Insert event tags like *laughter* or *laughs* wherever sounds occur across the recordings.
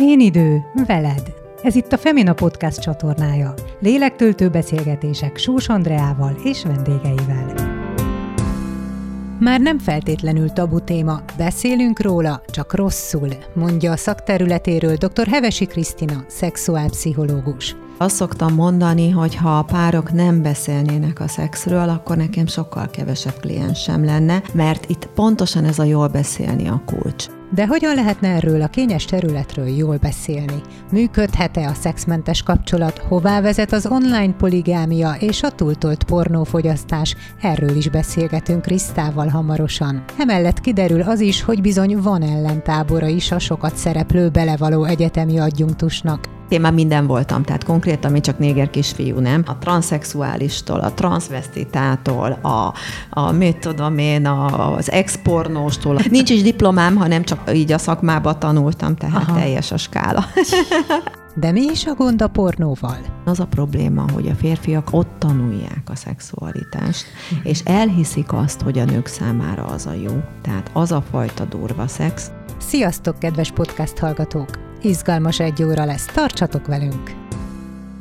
Én idő, veled. Ez itt a Femina Podcast csatornája. Lélektöltő beszélgetések Sós Andreával és vendégeivel. Már nem feltétlenül tabu téma, beszélünk róla, csak rosszul, mondja a szakterületéről dr. Hevesi Krisztina, szexuálpszichológus. Azt szoktam mondani, hogy ha a párok nem beszélnének a szexről, akkor nekem sokkal kevesebb kliensem lenne, mert itt pontosan ez a jól beszélni a kulcs. De hogyan lehetne erről a kényes területről jól beszélni? Működhet-e a szexmentes kapcsolat? Hová vezet az online poligámia és a túltolt pornófogyasztás? Erről is beszélgetünk Krisztával hamarosan. Emellett kiderül az is, hogy bizony van ellentábora is a sokat szereplő belevaló egyetemi adjunktusnak. Én már minden voltam, tehát konkrétan mi csak néger kisfiú, nem? A transzexuálistól, a transzvesztitától, a, a mit tudom én, a, az expornóstól. Nincs is diplomám, hanem csak így a szakmába tanultam, tehát Aha. teljes a skála. *laughs* De mi is a gond a pornóval? Az a probléma, hogy a férfiak ott tanulják a szexualitást, uh-huh. és elhiszik azt, hogy a nők számára az a jó. Tehát az a fajta durva szex. Sziasztok, kedves podcast hallgatók! Izgalmas egy óra lesz, tartsatok velünk!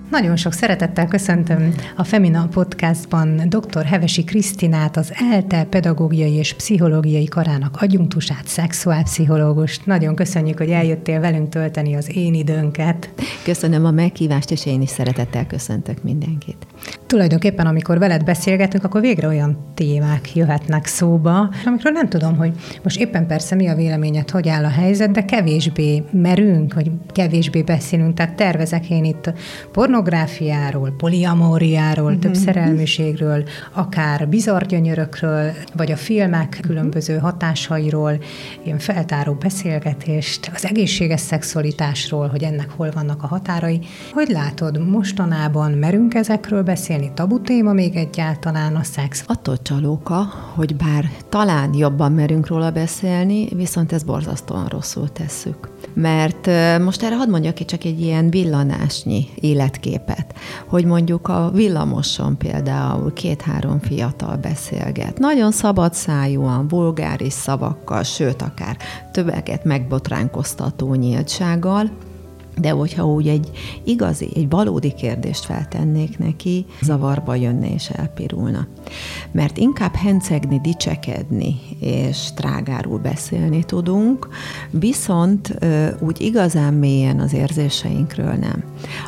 Nagyon sok szeretettel köszöntöm a Femina podcastban dr. Hevesi Krisztinát, az ELTE pedagógiai és pszichológiai karának adjunktusát, szexuálpszichológust. Nagyon köszönjük, hogy eljöttél velünk tölteni az én időnket. Köszönöm a meghívást, és én is szeretettel köszöntök mindenkit. Tulajdonképpen, amikor veled beszélgetünk, akkor végre olyan témák jöhetnek szóba, amikről nem tudom, hogy most éppen persze mi a véleményed, hogy áll a helyzet, de kevésbé merünk, vagy kevésbé beszélünk. Tehát tervezek én itt pornográfiáról, poliamóriáról, uh-huh. több szerelmiségről, akár bizarr gyönyörökről, vagy a filmek uh-huh. különböző hatásairól, ilyen feltáró beszélgetést, az egészséges szexualitásról, hogy ennek hol vannak a határai. Hogy látod, mostanában merünk ezekről beszélni? Tabu téma még egyáltalán a szex? Attól csalóka, hogy bár talán jobban merünk róla beszélni, viszont ez borzasztóan rosszul tesszük. Mert most erre hadd mondjak ki csak egy ilyen villanásnyi életkép képet, hogy mondjuk a villamoson például két-három fiatal beszélget. Nagyon szabad szájúan, vulgáris szavakkal, sőt, akár többeket megbotránkoztató nyíltsággal, de hogyha úgy egy igazi, egy valódi kérdést feltennék neki, zavarba jönne és elpirulna. Mert inkább hencegni, dicsekedni és trágárul beszélni tudunk, viszont úgy igazán mélyen az érzéseinkről nem.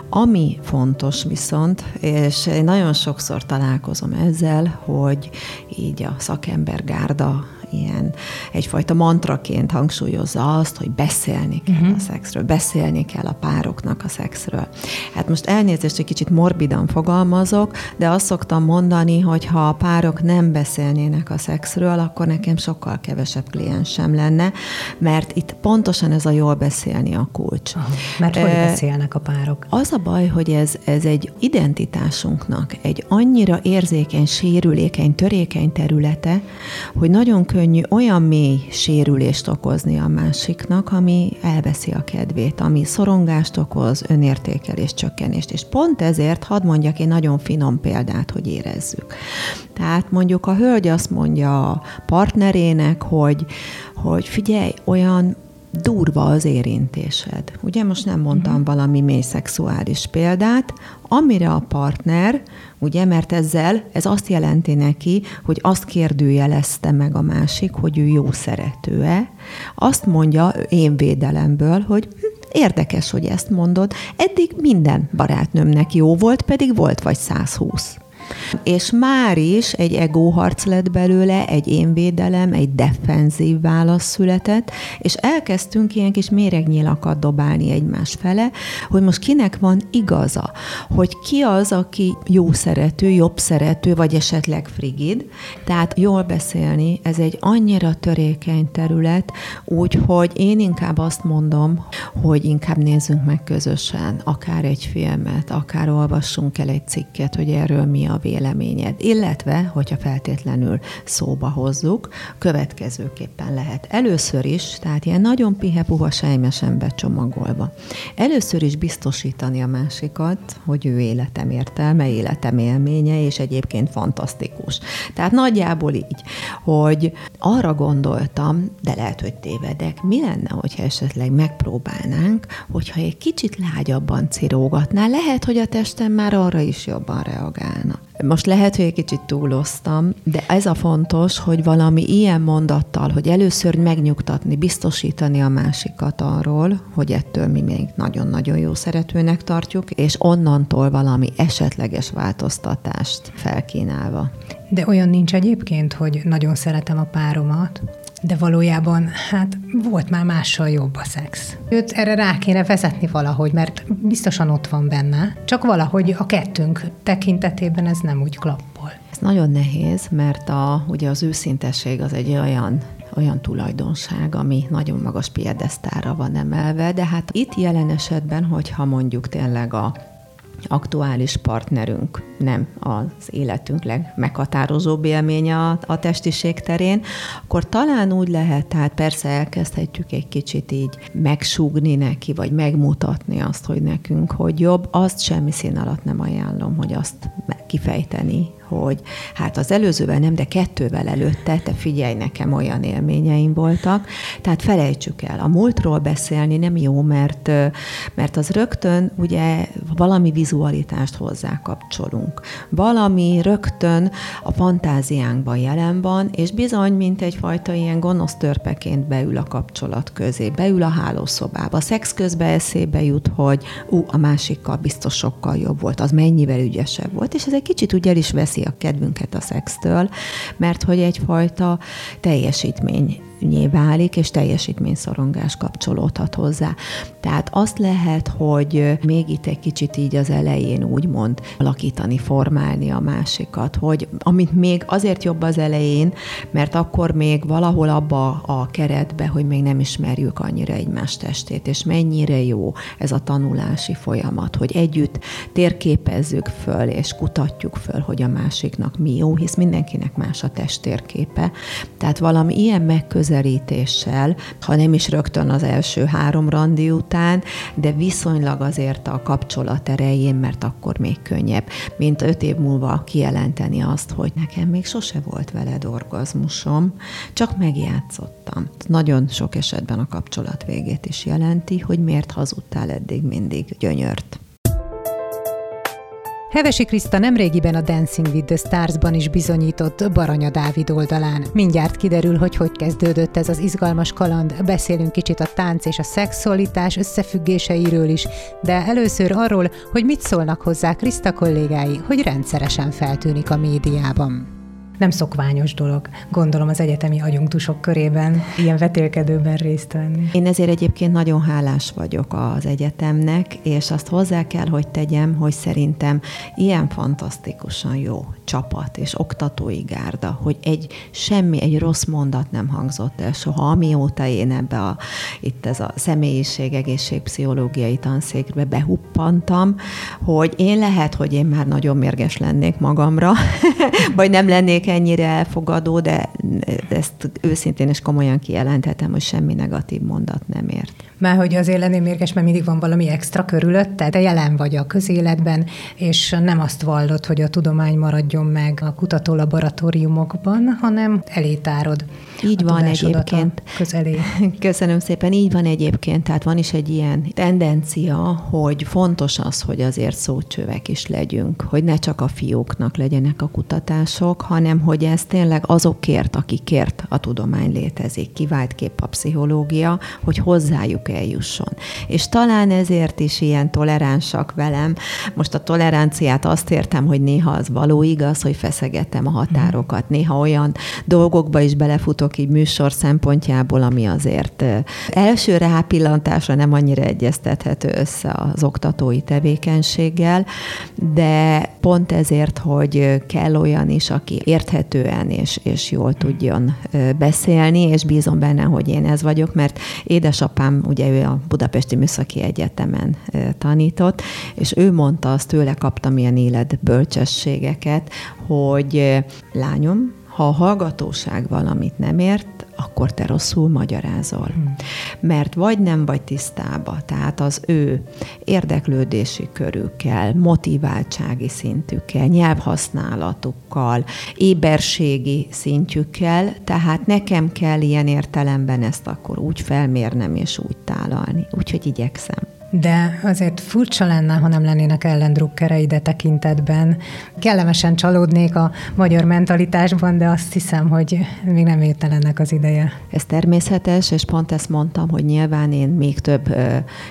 Ami fontos viszont, és én nagyon sokszor találkozom ezzel, hogy így a szakember gárda ilyen egyfajta mantraként hangsúlyozza azt, hogy beszélni kell uh-huh. a szexről, beszélni kell a pároknak a szexről. Hát most elnézést, hogy kicsit morbidan fogalmazok, de azt szoktam mondani, hogy ha a párok nem beszélnének a szexről, akkor nekem sokkal kevesebb kliensem lenne, mert itt pontosan ez a jól beszélni a kulcs. Aha. Mert hogy e, beszélnek a párok? Az a baj, hogy ez, ez egy identitásunknak egy annyira érzékeny, sérülékeny, törékeny területe, hogy nagyon könnyű könnyű olyan mély sérülést okozni a másiknak, ami elveszi a kedvét, ami szorongást okoz, önértékelés csökkenést. És pont ezért hadd mondjak egy nagyon finom példát, hogy érezzük. Tehát mondjuk a hölgy azt mondja a partnerének, hogy, hogy figyelj, olyan durva az érintésed. Ugye most nem mondtam uh-huh. valami mély szexuális példát, amire a partner, ugye, mert ezzel ez azt jelenti neki, hogy azt kérdőjelezte meg a másik, hogy ő jó szerető-e, azt mondja én védelemből, hogy hm, érdekes, hogy ezt mondod, eddig minden barátnőmnek jó volt, pedig volt vagy 120. És már is egy egóharc lett belőle, egy énvédelem, egy defenzív válasz született, és elkezdtünk ilyen kis méregnyilakat dobálni egymás fele, hogy most kinek van igaza, hogy ki az, aki jó szerető, jobb szerető, vagy esetleg frigid. Tehát jól beszélni, ez egy annyira törékeny terület, úgyhogy én inkább azt mondom, hogy inkább nézzünk meg közösen, akár egy filmet, akár olvassunk el egy cikket, hogy erről mi a véleményed. Illetve, hogyha feltétlenül szóba hozzuk, következőképpen lehet. Először is, tehát ilyen nagyon pihe-puha sejmesen becsomagolva. Először is biztosítani a másikat, hogy ő életem értelme, életem élménye, és egyébként fantasztikus. Tehát nagyjából így, hogy arra gondoltam, de lehet, hogy tévedek, mi lenne, hogyha esetleg megpróbálnánk, hogyha egy kicsit lágyabban cirógatná, lehet, hogy a testem már arra is jobban reagálna. Most lehet, hogy egy kicsit túloztam, de ez a fontos, hogy valami ilyen mondattal, hogy először megnyugtatni, biztosítani a másikat arról, hogy ettől mi még nagyon-nagyon jó szeretőnek tartjuk, és onnantól valami esetleges változtatást felkínálva. De olyan nincs egyébként, hogy nagyon szeretem a páromat, de valójában, hát volt már mással jobb a szex. Őt erre rá kéne vezetni valahogy, mert biztosan ott van benne, csak valahogy a kettőnk tekintetében ez nem úgy klappol. Ez nagyon nehéz, mert a, ugye az őszintesség az egy olyan olyan tulajdonság, ami nagyon magas piedesztára van emelve, de hát itt jelen esetben, hogyha mondjuk tényleg a aktuális partnerünk nem az életünk legmeghatározóbb élménye a, a testiség terén, akkor talán úgy lehet, tehát persze elkezdhetjük egy kicsit így megsúgni neki, vagy megmutatni azt, hogy nekünk hogy jobb, azt semmi szín alatt nem ajánlom, hogy azt kifejteni, hogy hát az előzővel nem, de kettővel előtte, te figyelj, nekem olyan élményeim voltak. Tehát felejtsük el. A múltról beszélni nem jó, mert, mert az rögtön ugye valami vizualitást hozzá kapcsolunk. Valami rögtön a fantáziánkban jelen van, és bizony, mint egyfajta ilyen gonosz törpeként beül a kapcsolat közé, beül a hálószobába. A szex közben eszébe jut, hogy ú, a másikkal biztos sokkal jobb volt, az mennyivel ügyesebb volt, és ez egy kicsit úgy el is veszi elveszi a kedvünket a szextől, mert hogy egyfajta teljesítmény válik, és teljesítményszorongás kapcsolódhat hozzá. Tehát azt lehet, hogy még itt egy kicsit így az elején úgymond alakítani, formálni a másikat, hogy amit még azért jobb az elején, mert akkor még valahol abba a keretbe, hogy még nem ismerjük annyira egymás testét, és mennyire jó ez a tanulási folyamat, hogy együtt térképezzük föl, és kutatjuk föl, hogy a másiknak mi jó, hisz mindenkinek más a testtérképe. Tehát valami ilyen megközelítés megközelítéssel, ha nem is rögtön az első három randi után, de viszonylag azért a kapcsolat erején, mert akkor még könnyebb, mint öt év múlva kijelenteni azt, hogy nekem még sose volt veled orgazmusom, csak megjátszottam. Nagyon sok esetben a kapcsolat végét is jelenti, hogy miért hazudtál eddig mindig gyönyört. Hevesi Kriszta nemrégiben a Dancing with the Stars-ban is bizonyított Baranya Dávid oldalán. Mindjárt kiderül, hogy hogy kezdődött ez az izgalmas kaland. Beszélünk kicsit a tánc és a szexualitás összefüggéseiről is, de először arról, hogy mit szólnak hozzá Kriszta kollégái, hogy rendszeresen feltűnik a médiában nem szokványos dolog, gondolom az egyetemi agyunktusok körében ilyen vetélkedőben részt venni. Én ezért egyébként nagyon hálás vagyok az egyetemnek, és azt hozzá kell, hogy tegyem, hogy szerintem ilyen fantasztikusan jó csapat és oktatói gárda, hogy egy semmi, egy rossz mondat nem hangzott el soha, amióta én ebbe a, itt ez a személyiség egészségpszichológiai tanszékbe behuppantam, hogy én lehet, hogy én már nagyon mérges lennék magamra, *laughs* vagy nem lennék ennyire elfogadó, de ezt őszintén és komolyan kijelenthetem, hogy semmi negatív mondat nem ért. Már hogy azért lennél mérges, mert mindig van valami extra körülötte, de jelen vagy a közéletben, és nem azt vallod, hogy a tudomány maradjon meg a kutatólaboratóriumokban, hanem elétárod. Így van egyébként. Közelé. *laughs* Köszönöm szépen, így van egyébként, tehát van is egy ilyen tendencia, hogy fontos az, hogy azért szócsövek is legyünk, hogy ne csak a fiúknak legyenek a kutatások, hanem hogy ez tényleg azokért, akikért a tudomány létezik, kivált kép a pszichológia, hogy hozzájuk eljusson. És talán ezért is ilyen toleránsak velem. Most a toleranciát azt értem, hogy néha az való igaz, hogy feszegettem a határokat. Néha olyan dolgokba is belefutok így műsor szempontjából, ami azért első rápillantásra nem annyira egyeztethető össze az oktatói tevékenységgel, de pont ezért, hogy kell olyan is, aki érthetően és, és jól tudjon beszélni, és bízom benne, hogy én ez vagyok, mert édesapám ugye ő a Budapesti Műszaki Egyetemen tanított, és ő mondta, azt tőle kaptam ilyen életbölcsességeket, hogy lányom, ha a hallgatóság valamit nem ért, akkor te rosszul magyarázol. Hmm. Mert vagy nem vagy tisztába, tehát az ő érdeklődési körükkel, motiváltsági szintükkel, nyelvhasználatukkal, éberségi szintjükkel, tehát nekem kell ilyen értelemben ezt akkor úgy felmérnem és úgy tálalni. Úgyhogy igyekszem. De azért furcsa lenne, ha nem lennének ellendrukkerei de tekintetben. Kellemesen csalódnék a magyar mentalitásban, de azt hiszem, hogy még nem érte ennek az ideje. Ez természetes, és pont ezt mondtam, hogy nyilván én még több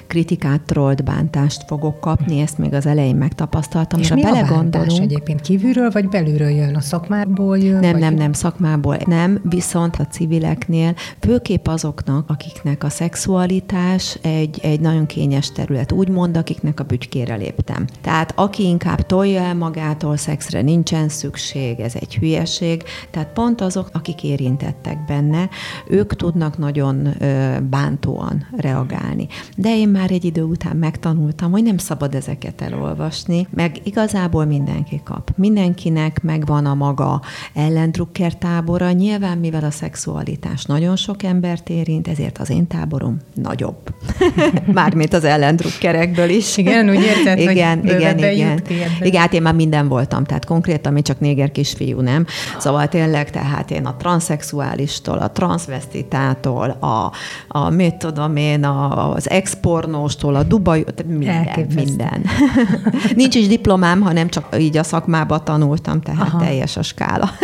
kritikát, trollt, bántást fogok kapni, ezt még az elején megtapasztaltam. És mi a bántás egyébként? Kívülről vagy belülről jön? A szakmából jön? Nem, vagy... nem, nem, szakmából nem, viszont a civileknél, főképp azoknak, akiknek a szexualitás egy, egy nagyon kényes más terület, úgymond, akiknek a bütykére léptem. Tehát aki inkább tolja el magától szexre, nincsen szükség, ez egy hülyeség, tehát pont azok, akik érintettek benne, ők tudnak nagyon bántóan reagálni. De én már egy idő után megtanultam, hogy nem szabad ezeket elolvasni, meg igazából mindenki kap. Mindenkinek megvan a maga ellendrukker tábora, nyilván mivel a szexualitás nagyon sok embert érint, ezért az én táborom nagyobb. *laughs* Mármint az ellendrukkerekből is. Igen, úgy érted, igen, hogy igen, igen. Igen, hát én már minden voltam, tehát konkrétan mi csak néger kisfiú, nem? Szóval tényleg, tehát én a transzexuálistól, a transzvesztitától, a, a mit tudom én, a, az expornóstól, a Dubaj, minden, minden. *laughs* Nincs is diplomám, hanem csak így a szakmába tanultam, tehát Aha. teljes a skála. *laughs*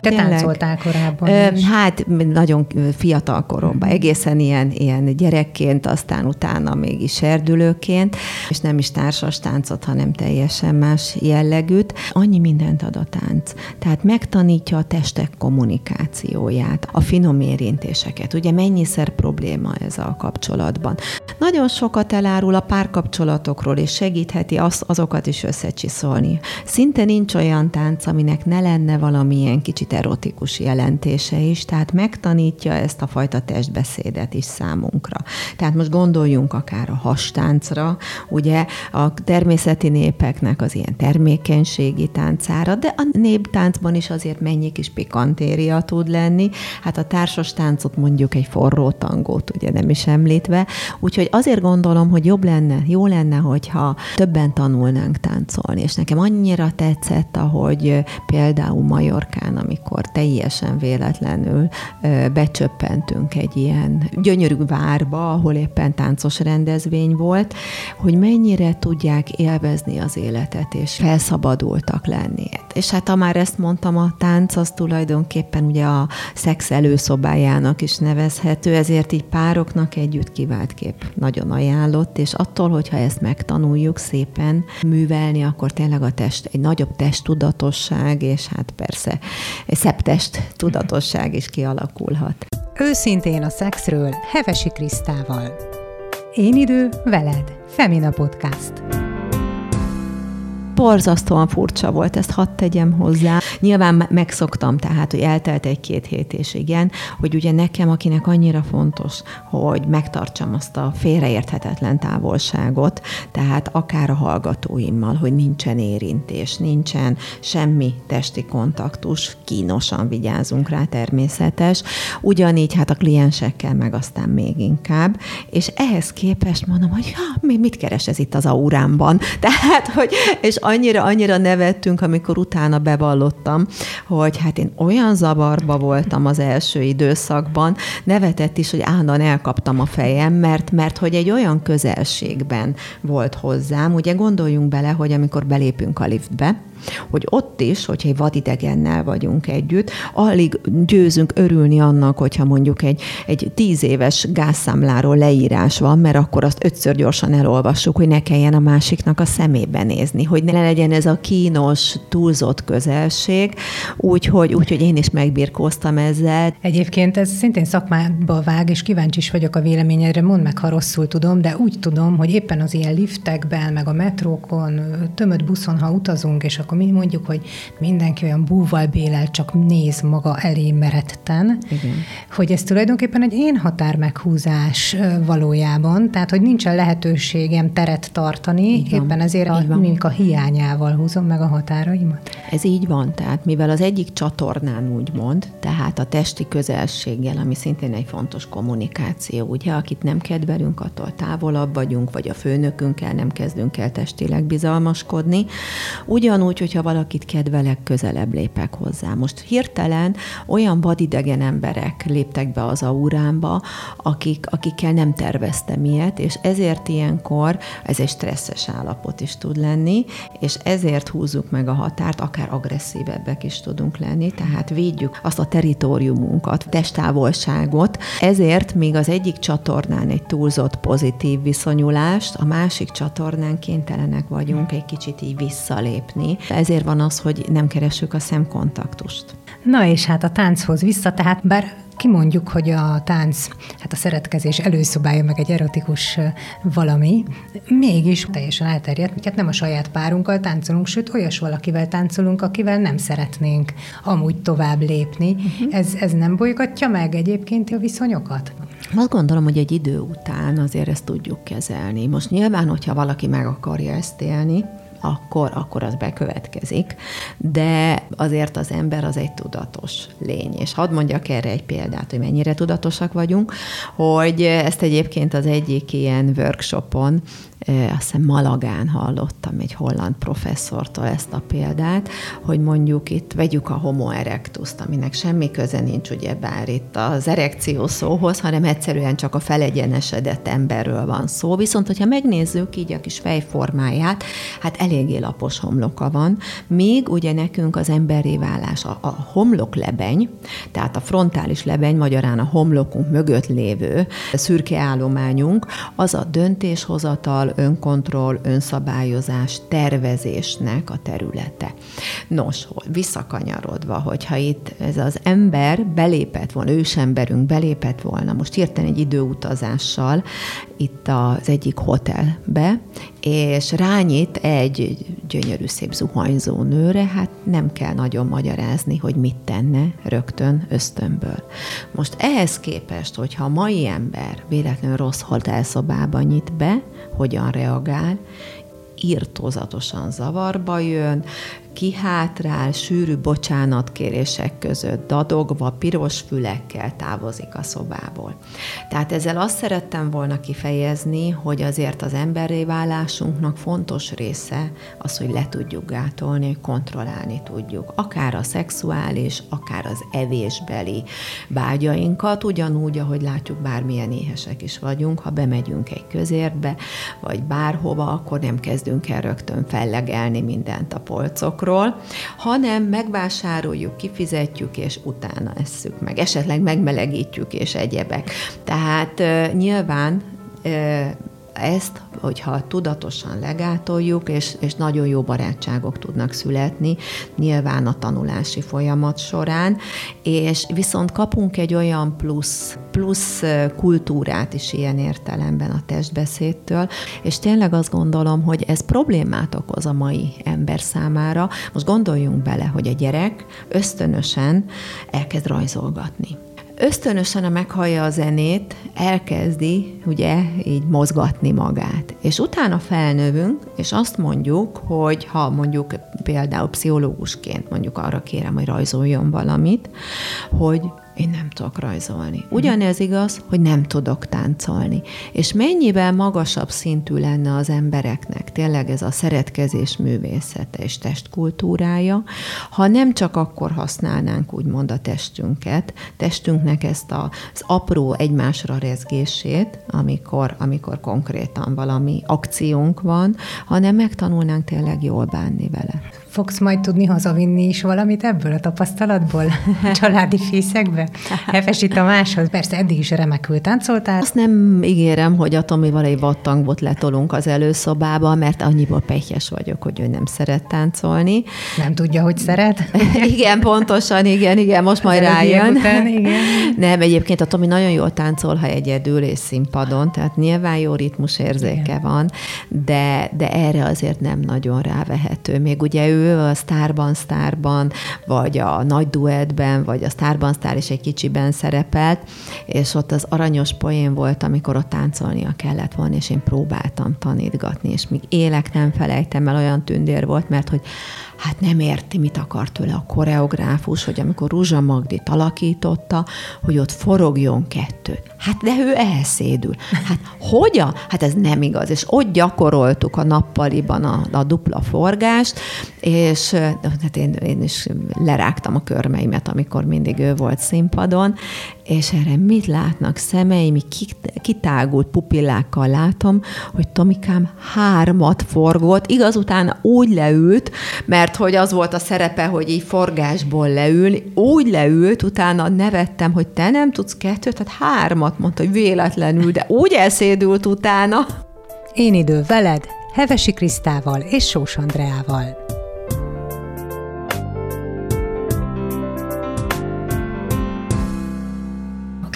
Te tényleg. táncoltál korábban is. Hát nagyon fiatal koromban, egészen ilyen, ilyen gyerekként, aztán utána még serdülőként, és nem is társas táncot, hanem teljesen más jellegűt. Annyi mindent ad a tánc. Tehát megtanítja a testek kommunikációját, a finom érintéseket. Ugye mennyiszer probléma ez a kapcsolatban. Nagyon sokat elárul a párkapcsolatokról, és segítheti az, azokat is összecsiszolni. Szinte nincs olyan tánc, aminek ne lenne valamilyen kicsit erotikus jelentése is, tehát megtanítja ezt a fajta testbeszédet is számunkra. Tehát most gondoljunk akár a hastáncra, ugye a természeti népeknek az ilyen termékenységi táncára, de a néptáncban is azért mennyi kis pikantéria tud lenni. Hát a társas táncot mondjuk egy forró tangót ugye nem is említve, úgyhogy azért gondolom, hogy jobb lenne, jó lenne, hogyha többen tanulnánk táncolni, és nekem annyira tetszett, ahogy például Majorkán, amikor teljesen véletlenül becsöppentünk egy ilyen gyönyörű várba, ahol éppen táncos rendezvény volt, hogy mennyire tudják élvezni az életet, és felszabadultak lenni. És hát ha már ezt mondtam, a tánc az tulajdonképpen ugye a szex előszobájának is nevezhető, ezért így pároknak együtt kivált kép nagyon ajánlott, és attól, hogyha ezt megtanuljuk szépen művelni, akkor tényleg a test, egy nagyobb testtudatosság, és hát persze egy szebb test tudatosság is kialakulhat. Őszintén a szexről Hevesi Krisztával. Én idő veled. Femina Podcast borzasztóan furcsa volt, ezt hadd tegyem hozzá. Nyilván megszoktam, tehát, hogy eltelt egy-két hét, és igen, hogy ugye nekem, akinek annyira fontos, hogy megtartsam azt a félreérthetetlen távolságot, tehát akár a hallgatóimmal, hogy nincsen érintés, nincsen semmi testi kontaktus, kínosan vigyázunk rá, természetes. Ugyanígy hát a kliensekkel meg aztán még inkább, és ehhez képest mondom, hogy ja, mit keres ez itt az aurámban? Tehát, hogy, és annyira, annyira nevettünk, amikor utána bevallottam, hogy hát én olyan zavarba voltam az első időszakban, nevetett is, hogy állandóan elkaptam a fejem, mert, mert hogy egy olyan közelségben volt hozzám. Ugye gondoljunk bele, hogy amikor belépünk a liftbe, hogy ott is, hogyha egy vadidegennel vagyunk együtt, alig győzünk örülni annak, hogyha mondjuk egy, egy tíz éves gázszámláról leírás van, mert akkor azt ötször gyorsan elolvassuk, hogy ne kelljen a másiknak a szemébe nézni, hogy ne legyen ez a kínos, túlzott közelség, úgyhogy, úgyhogy én is megbirkóztam ezzel. Egyébként ez szintén szakmába vág, és kíváncsi is vagyok a véleményedre, mondd meg, ha rosszul tudom, de úgy tudom, hogy éppen az ilyen liftekben, meg a metrókon, tömött buszon, ha utazunk, és a akkor mi mondjuk, hogy mindenki olyan búval bélel, csak néz maga elé meretten, Igen. hogy ez tulajdonképpen egy én határ meghúzás valójában, tehát hogy nincsen lehetőségem teret tartani, Igen. éppen ezért a mimika hiányával húzom meg a határaimat. Ez így van, tehát mivel az egyik csatornán úgy mond, tehát a testi közelséggel, ami szintén egy fontos kommunikáció, ugye, akit nem kedvelünk, attól távolabb vagyunk, vagy a főnökünkkel nem kezdünk el testileg bizalmaskodni. Ugyanúgy, hogyha valakit kedvelek, közelebb lépek hozzá. Most hirtelen olyan vadidegen emberek léptek be az aurámba, akik, akikkel nem terveztem ilyet, és ezért ilyenkor ez egy stresszes állapot is tud lenni, és ezért húzzuk meg a határt, akár agresszívebbek is tudunk lenni, tehát védjük azt a teritoriumunkat, testtávolságot, ezért még az egyik csatornán egy túlzott pozitív viszonyulást, a másik csatornán kénytelenek vagyunk egy kicsit így visszalépni. Ezért van az, hogy nem keresünk a szemkontaktust. Na és hát a tánchoz vissza, tehát bár kimondjuk, hogy a tánc, hát a szeretkezés előszobája meg egy erotikus valami, mégis teljesen elterjedt, miket nem a saját párunkkal táncolunk, sőt olyas valakivel táncolunk, akivel nem szeretnénk amúgy tovább lépni. Uh-huh. Ez, ez nem bolygatja meg egyébként a viszonyokat? Azt gondolom, hogy egy idő után azért ezt tudjuk kezelni. Most nyilván, hogyha valaki meg akarja ezt élni, akkor, akkor az bekövetkezik. De azért az ember az egy tudatos lény. És hadd mondjak erre egy példát, hogy mennyire tudatosak vagyunk, hogy ezt egyébként az egyik ilyen workshopon azt hiszem Malagán hallottam egy holland professzortól ezt a példát, hogy mondjuk itt vegyük a homo erectus aminek semmi köze nincs ugye bár itt az erekció szóhoz, hanem egyszerűen csak a felegyenesedett emberről van szó. Viszont, hogyha megnézzük így a kis fejformáját, hát eléggé lapos homloka van, míg ugye nekünk az emberi válás, a, a homlok lebeny, tehát a frontális lebeny, magyarán a homlokunk mögött lévő szürke állományunk, az a döntéshozatal, önkontroll, önszabályozás, tervezésnek a területe. Nos, visszakanyarodva, hogyha itt ez az ember belépett volna, ősemberünk belépett volna, most hirtelen egy időutazással itt az egyik hotelbe, és rányít egy gyönyörű szép zuhanyzó nőre, hát nem kell nagyon magyarázni, hogy mit tenne rögtön ösztönből. Most ehhez képest, hogyha a mai ember véletlenül rossz hotelszobában nyit be, hogyan reagál, írtózatosan zavarba jön, kihátrál, sűrű bocsánatkérések között dadogva, piros fülekkel távozik a szobából. Tehát ezzel azt szerettem volna kifejezni, hogy azért az emberré válásunknak fontos része az, hogy le tudjuk gátolni, kontrollálni tudjuk. Akár a szexuális, akár az evésbeli vágyainkat, ugyanúgy, ahogy látjuk, bármilyen éhesek is vagyunk, ha bemegyünk egy közértbe, vagy bárhova, akkor nem kezdünk el rögtön fellegelni mindent a polcokról, piacról, hanem megvásároljuk, kifizetjük, és utána esszük meg. Esetleg megmelegítjük, és egyebek. Tehát nyilván ezt, hogyha tudatosan legátoljuk, és, és nagyon jó barátságok tudnak születni, nyilván a tanulási folyamat során, és viszont kapunk egy olyan plusz, plusz kultúrát is ilyen értelemben a testbeszédtől, és tényleg azt gondolom, hogy ez problémát okoz a mai ember számára. Most gondoljunk bele, hogy a gyerek ösztönösen elkezd rajzolgatni ösztönösen, a meghallja a zenét, elkezdi ugye így mozgatni magát. És utána felnövünk, és azt mondjuk, hogy ha mondjuk például pszichológusként mondjuk arra kérem, hogy rajzoljon valamit, hogy én nem tudok rajzolni. Ugyanez igaz, hogy nem tudok táncolni. És mennyivel magasabb szintű lenne az embereknek tényleg ez a szeretkezés művészete és testkultúrája, ha nem csak akkor használnánk úgymond a testünket, testünknek ezt az apró egymásra rezgését, amikor, amikor konkrétan valami akciónk van, hanem megtanulnánk tényleg jól bánni vele. Fogsz majd tudni hazavinni is valamit ebből a tapasztalatból? *laughs* Családi fészekbe? Hefesi Tamáshoz? Persze, eddig is remekül táncoltál. Azt nem ígérem, hogy a Tomival egy vattangot letolunk az előszobába, mert annyiból pehjes vagyok, hogy ő nem szeret táncolni. Nem tudja, hogy szeret? *laughs* igen, pontosan, igen, igen, most majd rájön. Után, igen. *laughs* Nem, egyébként a Tomi nagyon jól táncol, ha egyedül és színpadon, tehát nyilván jó ritmus érzéke igen. van, de, de erre azért nem nagyon rávehető. Még ugye ő ő a Starban, Starban, vagy a nagy duettben, vagy a Starban, Star is egy kicsiben szerepelt, és ott az aranyos poén volt, amikor ott táncolnia kellett volna, és én próbáltam tanítgatni, és még élek nem felejtem el, olyan tündér volt, mert hogy hát nem érti, mit akart tőle a koreográfus, hogy amikor Ruzsa Magdit alakította, hogy ott forogjon kettő. Hát de ő elszédül. Hát hogyan? Hát ez nem igaz. És ott gyakoroltuk a nappaliban a, a dupla forgást, és hát én, én is lerágtam a körmeimet, amikor mindig ő volt színpadon, és erre mit látnak szemeim, kitágult pupillákkal látom, hogy Tomikám hármat forgott, igaz, utána úgy leült, mert hogy az volt a szerepe, hogy így forgásból leül, úgy leült, utána nevettem, hogy te nem tudsz kettőt, tehát hármat mondta, hogy véletlenül, de úgy elszédült utána. Én idő veled, Hevesi Krisztával és Sós Andreával.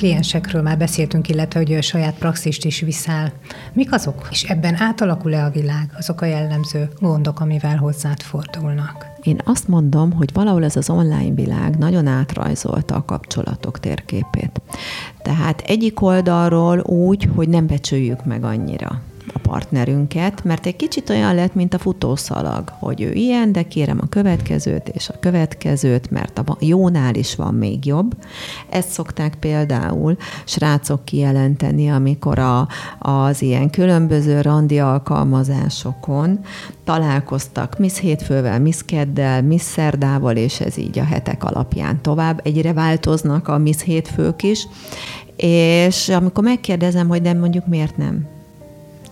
Kliensekről már beszéltünk, illetve hogy a saját praxist is viszel. Mik azok? És ebben átalakul-e a világ, azok a jellemző gondok, amivel hozzád fordulnak? Én azt mondom, hogy valahol ez az online világ nagyon átrajzolta a kapcsolatok térképét. Tehát egyik oldalról úgy, hogy nem becsüljük meg annyira partnerünket, mert egy kicsit olyan lett, mint a futószalag, hogy ő ilyen, de kérem a következőt és a következőt, mert a jónál is van még jobb. Ezt szokták például srácok kijelenteni, amikor a, az ilyen különböző randi alkalmazásokon találkoztak Miss Hétfővel, Miss Keddel, Miss Szerdával, és ez így a hetek alapján tovább. Egyre változnak a Miss Hétfők is, és amikor megkérdezem, hogy de mondjuk miért nem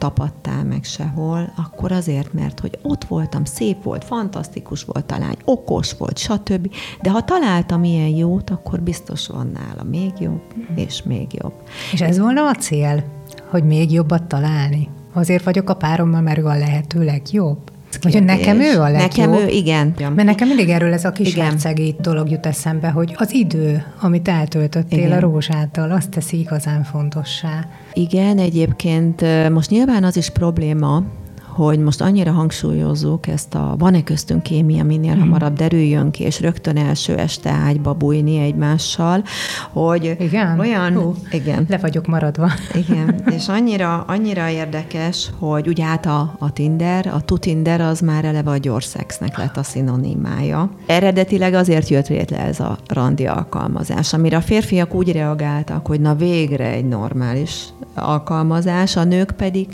tapadtál meg sehol, akkor azért, mert hogy ott voltam, szép volt, fantasztikus volt a lány, okos volt, stb. De ha találtam ilyen jót, akkor biztos van nála még jobb, és még jobb. És ez volna a cél, hogy még jobbat találni? Azért vagyok a párommal, mert ő a lehető legjobb. Hogy nekem ő a legjobb. Nekem ő, igen. Mert nekem mindig erről ez a kis hercegi dolog jut eszembe, hogy az idő, amit eltöltöttél igen. a rózsától, azt teszi igazán fontossá. Igen, egyébként most nyilván az is probléma, hogy most annyira hangsúlyozzuk ezt a van-e köztünk kémia, minél hmm. hamarabb derüljön ki, és rögtön első este ágyba bújni egymással, hogy igen? olyan... Hú, igen. Le vagyok maradva. Igen, *laughs* és annyira, annyira érdekes, hogy ugye hát a, a Tinder, a tu Tinder az már eleve a gyors szexnek lett a szinonimája. Eredetileg azért jött létre ez a randi alkalmazás, amire a férfiak úgy reagáltak, hogy na végre egy normális alkalmazás, a nők pedig,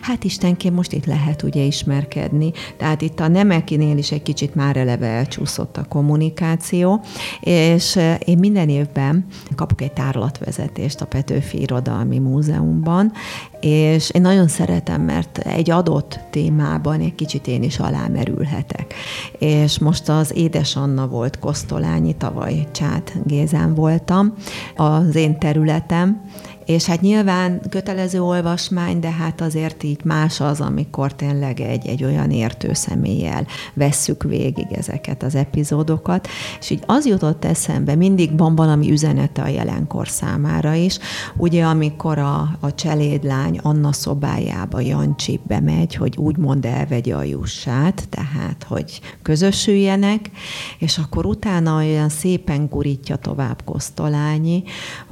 hát Istenként most itt lehet ugye ismerkedni. Tehát itt a nemekinél is egy kicsit már eleve elcsúszott a kommunikáció, és eh, én minden évben kapok egy tárlatvezetést a Petőfi Irodalmi Múzeumban, és én nagyon szeretem, mert egy adott témában egy kicsit én is alámerülhetek. És most az Édes Anna volt Kosztolányi, tavaly Csát Gézán voltam, az én területem, és hát nyilván kötelező olvasmány, de hát azért így más az, amikor tényleg egy, egy olyan értő személlyel vesszük végig ezeket az epizódokat, és így az jutott eszembe, mindig van valami üzenete a jelenkor számára is, ugye amikor a, a cselédlány Anna szobájába Jancsi bemegy, hogy úgymond elvegye a jussát, tehát hogy közösüljenek, és akkor utána olyan szépen gurítja tovább Kosztolányi,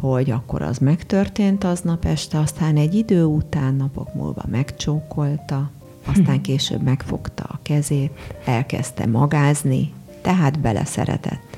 hogy akkor az megtörtént, történt aznap este, aztán egy idő után, napok múlva megcsókolta, aztán *laughs* később megfogta a kezét, elkezdte magázni, tehát beleszeretett.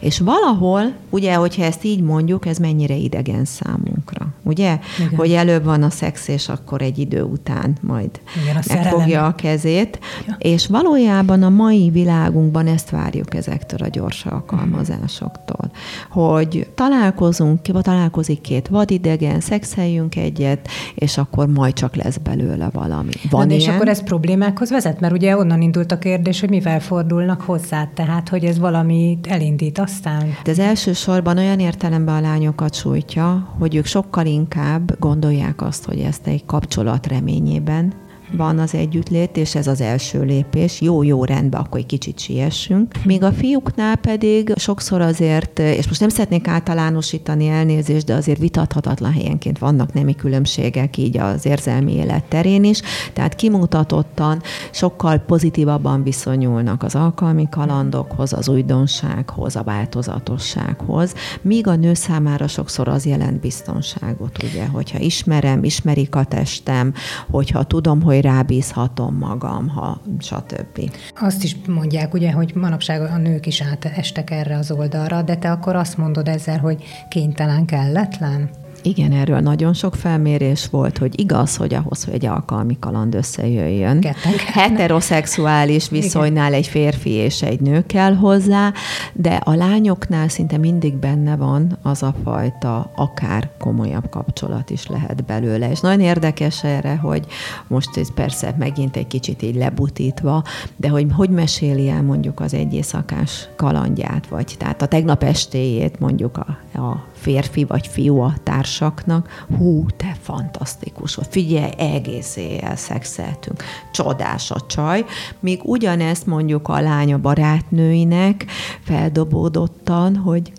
És valahol, ugye, hogyha ezt így mondjuk, ez mennyire idegen számunkra, ugye? Igen. Hogy előbb van a szex, és akkor egy idő után majd Igen, a megfogja a kezét. Ja. És valójában a mai világunkban ezt várjuk ezektől a gyors alkalmazásoktól, hogy találkozunk, találkozik két vadidegen, szexeljünk egyet, és akkor majd csak lesz belőle valami. Van Na, és akkor ez problémákhoz vezet? Mert ugye onnan indult a kérdés, hogy mivel fordulnak hozzá, tehát hogy ez valami elindít indít aztán? De az elsősorban olyan értelemben a lányokat sújtja, hogy ők sokkal inkább gondolják azt, hogy ezt egy kapcsolat reményében van az együttlét, és ez az első lépés. Jó-jó rendben, akkor egy kicsit siessünk. Míg a fiúknál pedig sokszor azért, és most nem szeretnék általánosítani elnézést, de azért vitathatatlan helyenként vannak nemi különbségek így az érzelmi élet terén is, tehát kimutatottan sokkal pozitívabban viszonyulnak az alkalmi kalandokhoz, az újdonsághoz, a változatossághoz, míg a nő számára sokszor az jelent biztonságot, ugye, hogyha ismerem, ismerik a testem, hogyha tudom, hogy rábízhatom magam, ha stb. Azt is mondják, ugye, hogy manapság a nők is átestek erre az oldalra, de te akkor azt mondod ezzel, hogy kénytelen, kelletlen? Igen, erről nagyon sok felmérés volt, hogy igaz, hogy ahhoz, hogy egy alkalmi kaland összejöjjön, Ketten heteroszexuális viszonynál egy férfi és egy nő kell hozzá, de a lányoknál szinte mindig benne van az a fajta akár komolyabb kapcsolat is lehet belőle. És nagyon érdekes erre, hogy most ez persze megint egy kicsit így lebutítva, de hogy hogy meséli el mondjuk az egy éjszakás kalandját, vagy tehát a tegnap estéjét mondjuk a, a férfi vagy fiú a társaknak, hú, te fantasztikus vagy, figyelj, egész éjjel szexeltünk, csodás a csaj, míg ugyanezt mondjuk a lánya barátnőinek feldobódottan, hogy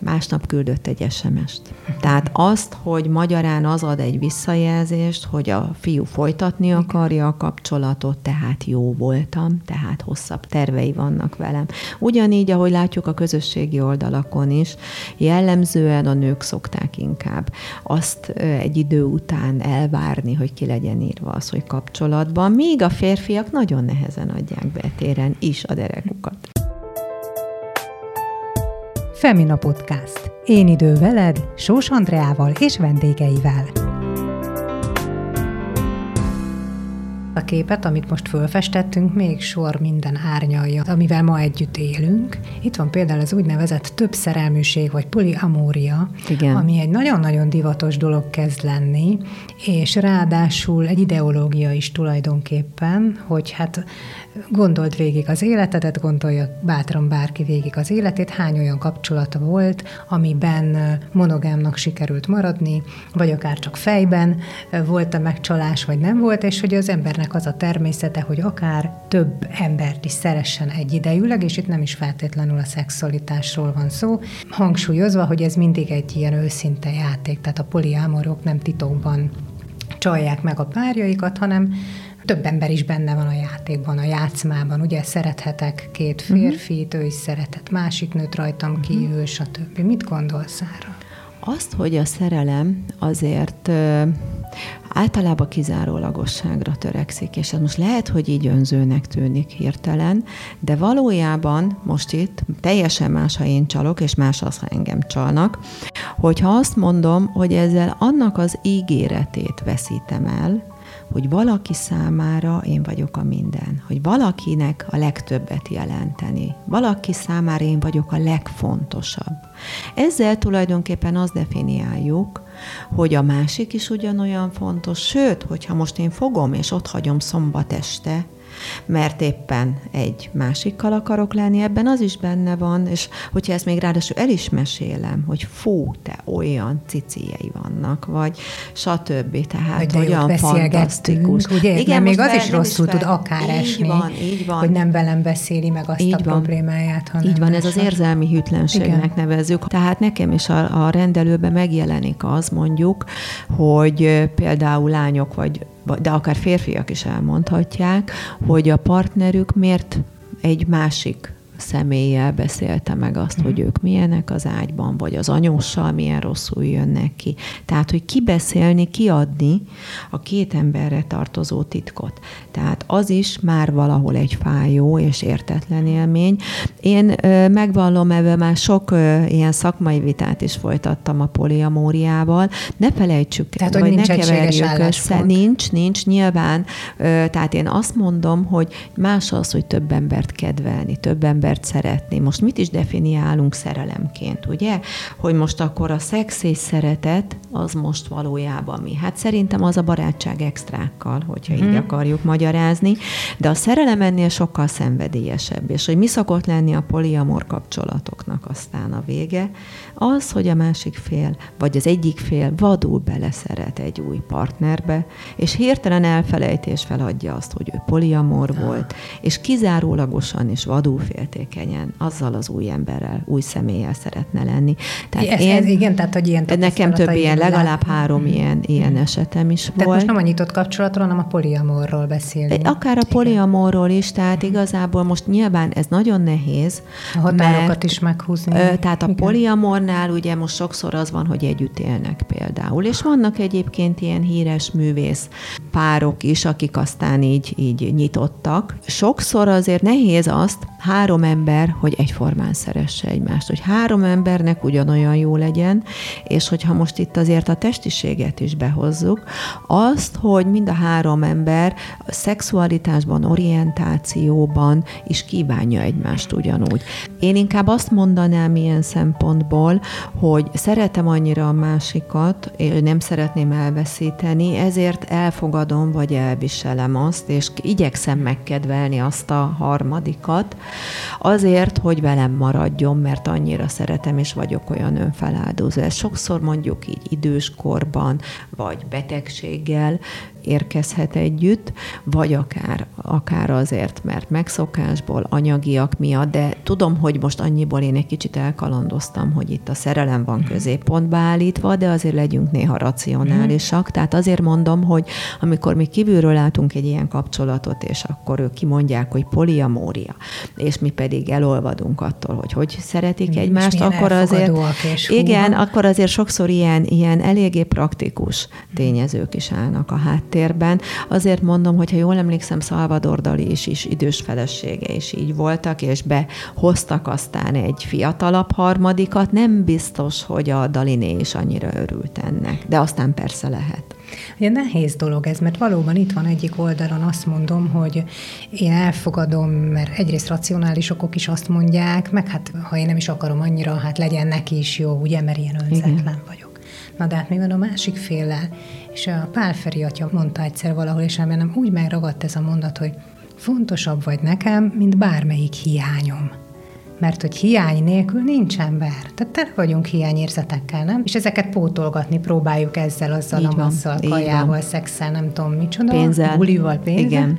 másnap küldött egy SMS-t. Tehát azt, hogy magyarán az ad egy visszajelzést, hogy a fiú folytatni akarja a kapcsolatot, tehát jó voltam, tehát hosszabb tervei vannak velem. Ugyanígy, ahogy látjuk a közösségi oldalakon is, jellemzően a nők szokták inkább azt egy idő után elvárni, hogy ki legyen írva az, hogy kapcsolatban, míg a férfiak nagyon nehezen adják be téren is a derekukat. Femina Podcast. Én idő veled, Sós Andreával és vendégeivel. A képet, amit most fölfestettünk, még sor minden árnyalja, amivel ma együtt élünk. Itt van például az úgynevezett több szerelműség, vagy poliamória, Igen. ami egy nagyon-nagyon divatos dolog kezd lenni, és ráadásul egy ideológia is tulajdonképpen, hogy hát Gondold végig az életedet, gondolja bátran bárki végig az életét, hány olyan kapcsolata volt, amiben monogámnak sikerült maradni, vagy akár csak fejben volt-e megcsalás, vagy nem volt, és hogy az embernek az a természete, hogy akár több embert is szeressen egyidejűleg, és itt nem is feltétlenül a szexualitásról van szó, hangsúlyozva, hogy ez mindig egy ilyen őszinte játék, tehát a poliámorok nem titokban csalják meg a párjaikat, hanem több ember is benne van a játékban, a játszmában. Ugye szerethetek két mhm. férfit, uh-huh. ő is szeretett másik nőt rajtam uh-huh. kívül, stb. Mit gondolsz erről? Azt, hogy a szerelem azért általában kizárólagosságra törekszik, és ez most lehet, hogy így önzőnek tűnik hirtelen, de valójában most itt teljesen más, ha én csalok, és más az, ha engem csalnak, hogyha azt mondom, hogy ezzel annak az ígéretét veszítem el, hogy valaki számára én vagyok a minden, hogy valakinek a legtöbbet jelenteni, valaki számára én vagyok a legfontosabb. Ezzel tulajdonképpen azt definiáljuk, hogy a másik is ugyanolyan fontos, sőt, hogyha most én fogom és ott hagyom szombat este, mert éppen egy másikkal akarok lenni, ebben az is benne van, és hogyha ezt még ráadásul el is mesélem, hogy fú, te olyan ciciei vannak, vagy stb. Tehát hogy olyan fantasztikus. Ugye? Igen, még az is rosszul tud akár így esni, van, így van. hogy nem velem beszéli meg azt így a van. problémáját, hanem Így van, ez az érzelmi hűtlenségnek Igen. nevezzük. Tehát nekem is a, a rendelőben megjelenik az mondjuk, hogy például lányok vagy de akár férfiak is elmondhatják, hogy a partnerük miért egy másik személlyel beszélte meg azt, hogy ők milyenek az ágyban, vagy az anyóssal milyen rosszul jönnek ki. Tehát, hogy kibeszélni, kiadni a két emberre tartozó titkot. Tehát az is már valahol egy fájó és értetlen élmény. Én megvallom, ebben már sok ilyen szakmai vitát is folytattam a poliamóriával. Ne felejtsük, tehát, vagy hogy nincs ne keverjük össze. Nincs, nincs, nyilván. Tehát én azt mondom, hogy más az, hogy több embert kedvelni, több embert embert szeretni. Most mit is definiálunk szerelemként, ugye? Hogy most akkor a szex és szeretet az most valójában mi? Hát szerintem az a barátság extrákkal, hogyha hmm. így mhm. akarjuk magyarázni, de a szerelem ennél sokkal szenvedélyesebb, és hogy mi szokott lenni a poliamor kapcsolatoknak aztán a vége, az, hogy a másik fél, vagy az egyik fél vadul beleszeret egy új partnerbe, és hirtelen elfelejtés feladja azt, hogy ő poliamor volt, és kizárólagosan és vadul féltékenyen azzal az új emberrel, új személlyel szeretne lenni. Tehát ez, én, ez, igen, tehát hogy ilyen Nekem több ilyen, legalább három mm. ilyen, ilyen mm. esetem is tehát volt. most nem a nyitott kapcsolatról, hanem a poliamorról beszélünk. Akár a poliamorról is, tehát mm. igazából most nyilván ez nagyon nehéz. A határokat mert, is meghúzni. Tehát a igen. Poliamornál ugye most sokszor az van, hogy együtt élnek például, és vannak egyébként ilyen híres művész párok is, akik aztán így, így nyitottak. Sokszor azért nehéz azt három ember, hogy egyformán szeresse egymást, hogy három embernek ugyanolyan jó legyen, és hogyha most itt azért a testiséget is behozzuk, azt, hogy mind a három ember a szexualitásban, orientációban is kívánja egymást ugyanúgy. Én inkább azt mondanám ilyen szempontból, hogy szeretem annyira a másikat, és nem szeretném elveszíteni, ezért elfogadom, vagy elviselem azt, és igyekszem megkedvelni azt a harmadikat, azért, hogy velem maradjon, mert annyira szeretem, és vagyok olyan önfeláldozó. Ez sokszor mondjuk így időskorban, vagy betegséggel érkezhet együtt, vagy akár, akár azért, mert megszokásból, anyagiak miatt, de tudom, hogy most annyiból én egy kicsit elkalandoztam, hogy itt a szerelem van mhm. középpontba állítva, de azért legyünk néha racionálisak. Tehát azért mondom, hogy amikor mi kívülről látunk egy ilyen kapcsolatot, és akkor ők kimondják, hogy poliamória, és mi pedig elolvadunk attól, hogy hogy szeretik egymást, akkor azért, igen, akkor azért sokszor ilyen, ilyen eléggé praktikus tényezők is állnak a háttérben háttérben. Azért mondom, hogy ha jól emlékszem, Salvador Dali is, is idős felesége is így voltak, és behoztak aztán egy fiatalabb harmadikat. Nem biztos, hogy a Daliné is annyira örült ennek, de aztán persze lehet. Ugye nehéz dolog ez, mert valóban itt van egyik oldalon azt mondom, hogy én elfogadom, mert egyrészt racionális okok is azt mondják, meg hát ha én nem is akarom annyira, hát legyen neki is jó, ugye, mert ilyen önzetlen vagyok. Na de hát mi van a másik féllel? És a Pál Feri atya mondta egyszer valahol, és nem úgy megragadt ez a mondat, hogy fontosabb vagy nekem, mint bármelyik hiányom. Mert hogy hiány nélkül nincs ember. Tehát tele vagyunk hiányérzetekkel, nem? És ezeket pótolgatni próbáljuk ezzel, azzal, így amazzal, kajával, szexel, nem tudom micsoda. Pénzzel. Bulival, pénzzel. Igen.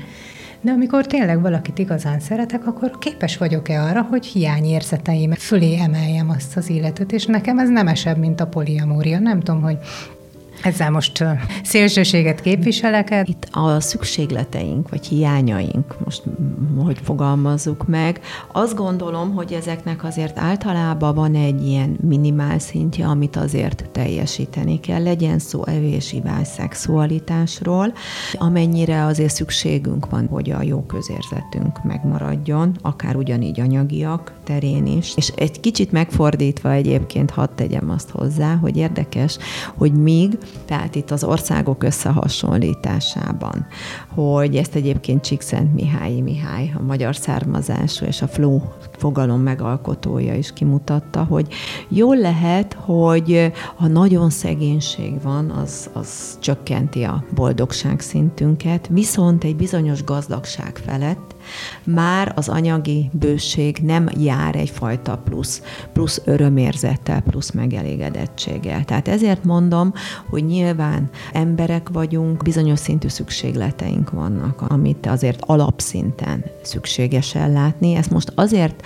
De amikor tényleg valakit igazán szeretek, akkor képes vagyok-e arra, hogy hiányérzeteim fölé emeljem azt az életet, és nekem ez nemesebb, mint a poliamória. Nem tudom, hogy ezzel most szélsőséget képviselek? Itt a szükségleteink, vagy hiányaink, most hogy fogalmazzuk meg, azt gondolom, hogy ezeknek azért általában van egy ilyen minimál szintje, amit azért teljesíteni kell. Legyen szó evés, ivás, szexualitásról, amennyire azért szükségünk van, hogy a jó közérzetünk megmaradjon, akár ugyanígy anyagiak terén is. És egy kicsit megfordítva egyébként hadd tegyem azt hozzá, hogy érdekes, hogy míg tehát itt az országok összehasonlításában, hogy ezt egyébként Csíkszent Mihály Mihály, a magyar származású és a flow fogalom megalkotója is kimutatta, hogy jól lehet, hogy ha nagyon szegénység van, az, az csökkenti a boldogság szintünket, viszont egy bizonyos gazdagság felett már az anyagi bőség nem jár egyfajta plusz, plusz örömérzettel, plusz megelégedettséggel. Tehát ezért mondom, hogy nyilván emberek vagyunk, bizonyos szintű szükségleteink vannak, amit azért alapszinten szükséges ellátni. Ezt most azért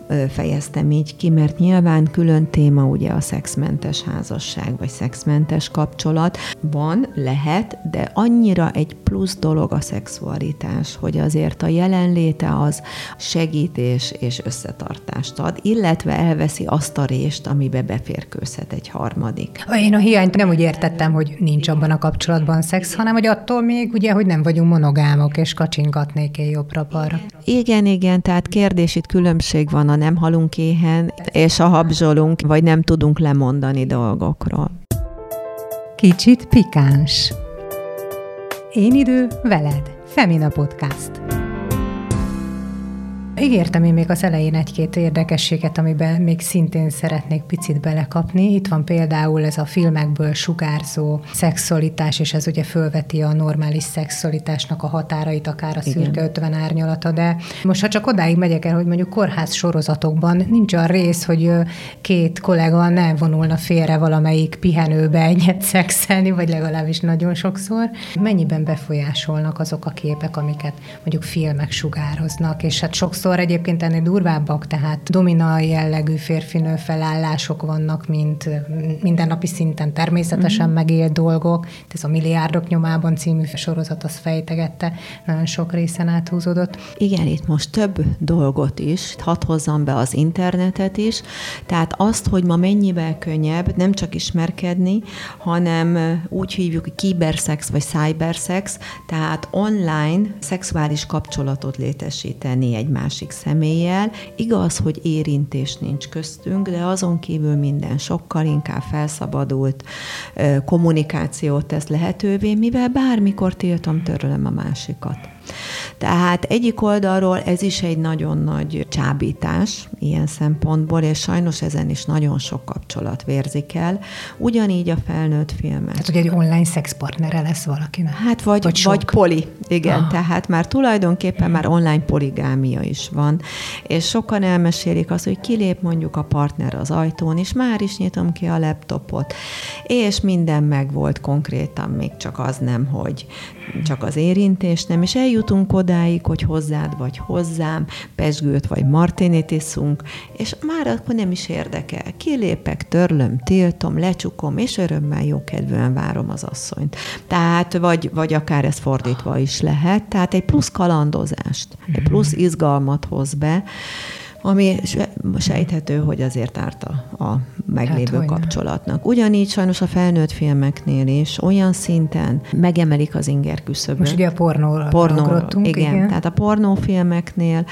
fejeztem így ki, mert nyilván külön téma ugye a szexmentes házasság, vagy szexmentes kapcsolat. Van, lehet, de annyira egy plusz dolog a szexualitás, hogy azért a jelenléte az segítés és összetartást ad, illetve elveszi azt a részt, amibe beférkőzhet egy harmadik. Én a hiányt nem úgy értettem, hogy nincs abban a kapcsolatban szex, hanem hogy attól még ugye, hogy nem vagyunk monogámok, és kacsingatnék én jobbra-balra. Igen, igen, tehát kérdés itt különbség van a nem halunk éhen, és a habzsolunk, vagy nem tudunk lemondani dolgokról. Kicsit pikáns. Én idő veled. Femina Podcast. Ígértem én még az elején egy-két érdekességet, amiben még szintén szeretnék picit belekapni. Itt van például ez a filmekből sugárzó szexualitás, és ez ugye fölveti a normális szexualitásnak a határait, akár a szürke Igen. 50 árnyalata, de most ha csak odáig megyek el, hogy mondjuk kórház sorozatokban nincs olyan rész, hogy két kollega ne vonulna félre valamelyik pihenőbe egyet szexelni, vagy legalábbis nagyon sokszor. Mennyiben befolyásolnak azok a képek, amiket mondjuk filmek sugároznak, és hát sokszor egyébként ennél durvábbak, tehát dominai jellegű férfinő felállások vannak, mint mindennapi szinten természetesen mm-hmm. megélt dolgok. Ez a Milliárdok nyomában című sorozat az fejtegette, nagyon sok részen áthúzódott. Igen, itt most több dolgot is, hadd hozzam be az internetet is, tehát azt, hogy ma mennyivel könnyebb nem csak ismerkedni, hanem úgy hívjuk, hogy kiberszex vagy cyberszex, tehát online szexuális kapcsolatot létesíteni egy másik személlyel. Igaz, hogy érintés nincs köztünk, de azon kívül minden sokkal inkább felszabadult kommunikációt tesz lehetővé, mivel bármikor tiltom, törölöm a másikat. Tehát egyik oldalról ez is egy nagyon nagy csábítás ilyen szempontból, és sajnos ezen is nagyon sok kapcsolat vérzik el. Ugyanígy a felnőtt filmek. Tehát, hogy egy online szexpartnere lesz valakinek? Hát vagy, vagy, vagy poli, igen. Ah. Tehát már tulajdonképpen már online poligámia is van, és sokan elmesélik azt, hogy kilép mondjuk a partner az ajtón, és már is nyitom ki a laptopot, és minden meg volt konkrétan, még csak az nem, hogy csak az érintés nem, és eljutunk odáig, hogy hozzád vagy hozzám, pesgőt vagy martinit iszunk, és már akkor nem is érdekel. Kilépek, törlöm, tiltom, lecsukom, és örömmel jókedvűen várom az asszonyt. Tehát, vagy, vagy akár ez fordítva is lehet, tehát egy plusz kalandozást, egy plusz izgalmat hoz be, ami sejthető, hogy azért árt a, a meglévő hát, kapcsolatnak. Ugyanígy sajnos a felnőtt filmeknél is olyan szinten megemelik az inger küszöböt. Most ugye a pornóra pornó, igen, igen, tehát a pornófilmeknél,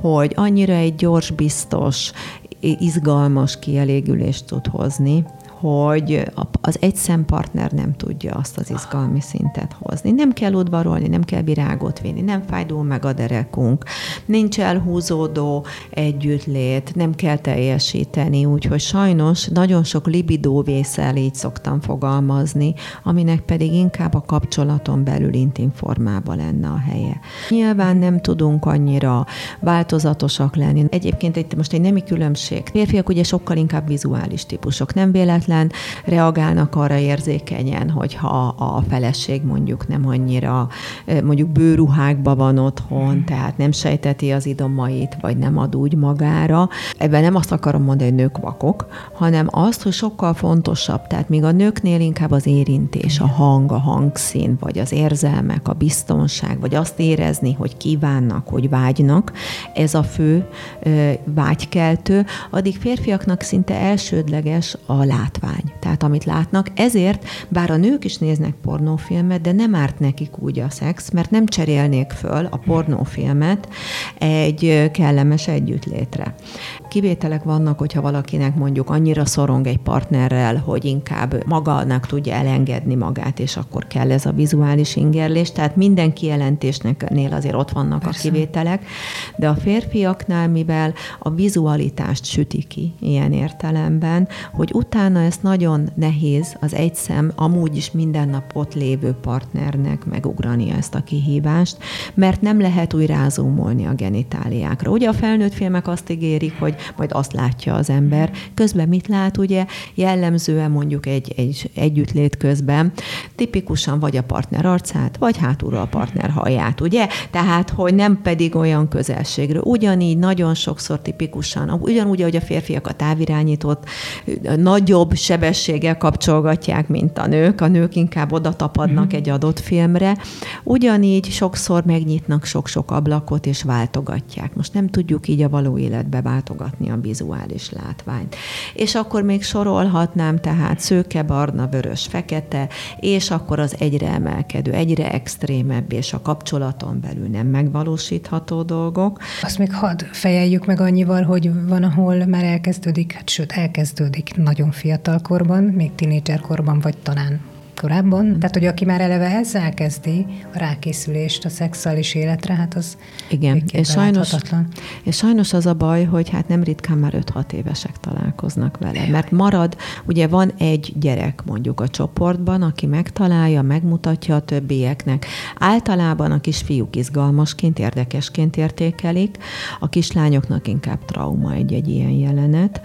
hogy annyira egy gyors, biztos, izgalmas kielégülést tud hozni, hogy az egy szempartner nem tudja azt az izgalmi szintet hozni. Nem kell udvarolni, nem kell virágot vinni, nem fájdul meg a derekunk, nincs elhúzódó együttlét, nem kell teljesíteni, úgyhogy sajnos nagyon sok libidó vészel, így szoktam fogalmazni, aminek pedig inkább a kapcsolaton belül intim formában lenne a helye. Nyilván nem tudunk annyira változatosak lenni. Egyébként egy, most egy nemi különbség. Férfiak ugye sokkal inkább vizuális típusok. Nem véletlen reagálnak arra érzékenyen, hogyha a feleség mondjuk nem annyira, mondjuk bőruhákba van otthon, mm. tehát nem sejteti az idomait, vagy nem ad úgy magára. Ebben nem azt akarom mondani, hogy nők vakok, hanem azt, hogy sokkal fontosabb, tehát még a nőknél inkább az érintés, a hang, a hangszín, vagy az érzelmek, a biztonság, vagy azt érezni, hogy kívánnak, hogy vágynak, ez a fő vágykeltő, addig férfiaknak szinte elsődleges a látvány. Tehát amit látnak, ezért, bár a nők is néznek pornófilmet, de nem árt nekik úgy a szex, mert nem cserélnék föl a pornófilmet egy kellemes együttlétre. Kivételek vannak, hogyha valakinek mondjuk annyira szorong egy partnerrel, hogy inkább magának tudja elengedni magát, és akkor kell ez a vizuális ingerlés. Tehát minden kijelentésnek nél azért ott vannak Persze. a kivételek, de a férfiaknál, mivel a vizualitást süti ki ilyen értelemben, hogy utána ezt nagyon nehéz az egy szem amúgy is minden nap ott lévő partnernek megugrani ezt a kihívást, mert nem lehet úgy rázumolni a genitáliákra. Ugye a felnőtt filmek azt ígérik, hogy majd azt látja az ember. Közben mit lát, ugye jellemzően mondjuk egy, egy együttlét közben tipikusan vagy a partner arcát, vagy hátulról a partner haját, ugye? Tehát, hogy nem pedig olyan közelségről. Ugyanígy nagyon sokszor tipikusan, ugyanúgy, ahogy a férfiak a távirányított nagyobb sebességgel kapcsolgatják, mint a nők, a nők inkább oda tapadnak mm-hmm. egy adott filmre, ugyanígy sokszor megnyitnak sok-sok ablakot és váltogatják. Most nem tudjuk így a való életbe váltogatni a vizuális látványt. És akkor még sorolhatnám tehát szőke, barna, vörös, fekete, és akkor az egyre emelkedő, egyre extrémebb, és a kapcsolaton belül nem megvalósítható dolgok. Azt még hadd fejeljük meg annyival, hogy van, ahol már elkezdődik, hát sőt elkezdődik nagyon fiatal korban, még tinédzserkorban, vagy talán korábban. Tehát, hogy aki már eleve ezzel kezdi a rákészülést a szexuális életre, hát az Igen, és sajnos, és sajnos az a baj, hogy hát nem ritkán már 5-6 évesek találkoznak vele, mert marad, ugye van egy gyerek mondjuk a csoportban, aki megtalálja, megmutatja a többieknek. Általában a kisfiúk izgalmasként, érdekesként értékelik, a kislányoknak inkább trauma egy-egy ilyen jelenet,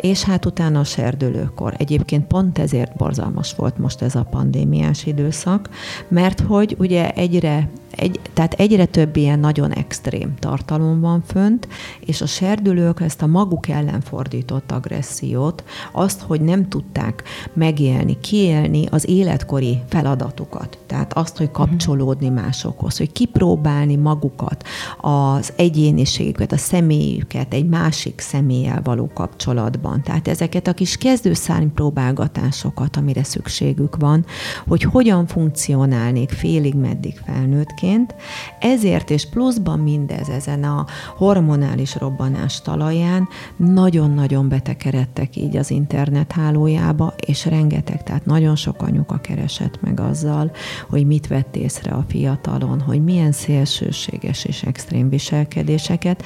és hát utána a serdülőkor. Egyébként pont ezért borzalmas volt most ez a pandémiás időszak, mert hogy ugye egyre egy, tehát egyre több ilyen nagyon extrém tartalom van fönt, és a serdülők ezt a maguk ellen fordított agressziót, azt, hogy nem tudták megélni, kiélni az életkori feladatukat. Tehát azt, hogy kapcsolódni másokhoz, hogy kipróbálni magukat, az egyéniségüket, a személyüket egy másik személlyel való kapcsolatban. Tehát ezeket a kis kezdőszárny próbálgatásokat, amire szükségük van, hogy hogyan funkcionálnék félig meddig felnőttként, egyébként. Ezért és pluszban mindez ezen a hormonális robbanás talaján nagyon-nagyon betekeredtek így az internet hálójába, és rengeteg, tehát nagyon sok anyuka keresett meg azzal, hogy mit vett észre a fiatalon, hogy milyen szélsőséges és extrém viselkedéseket,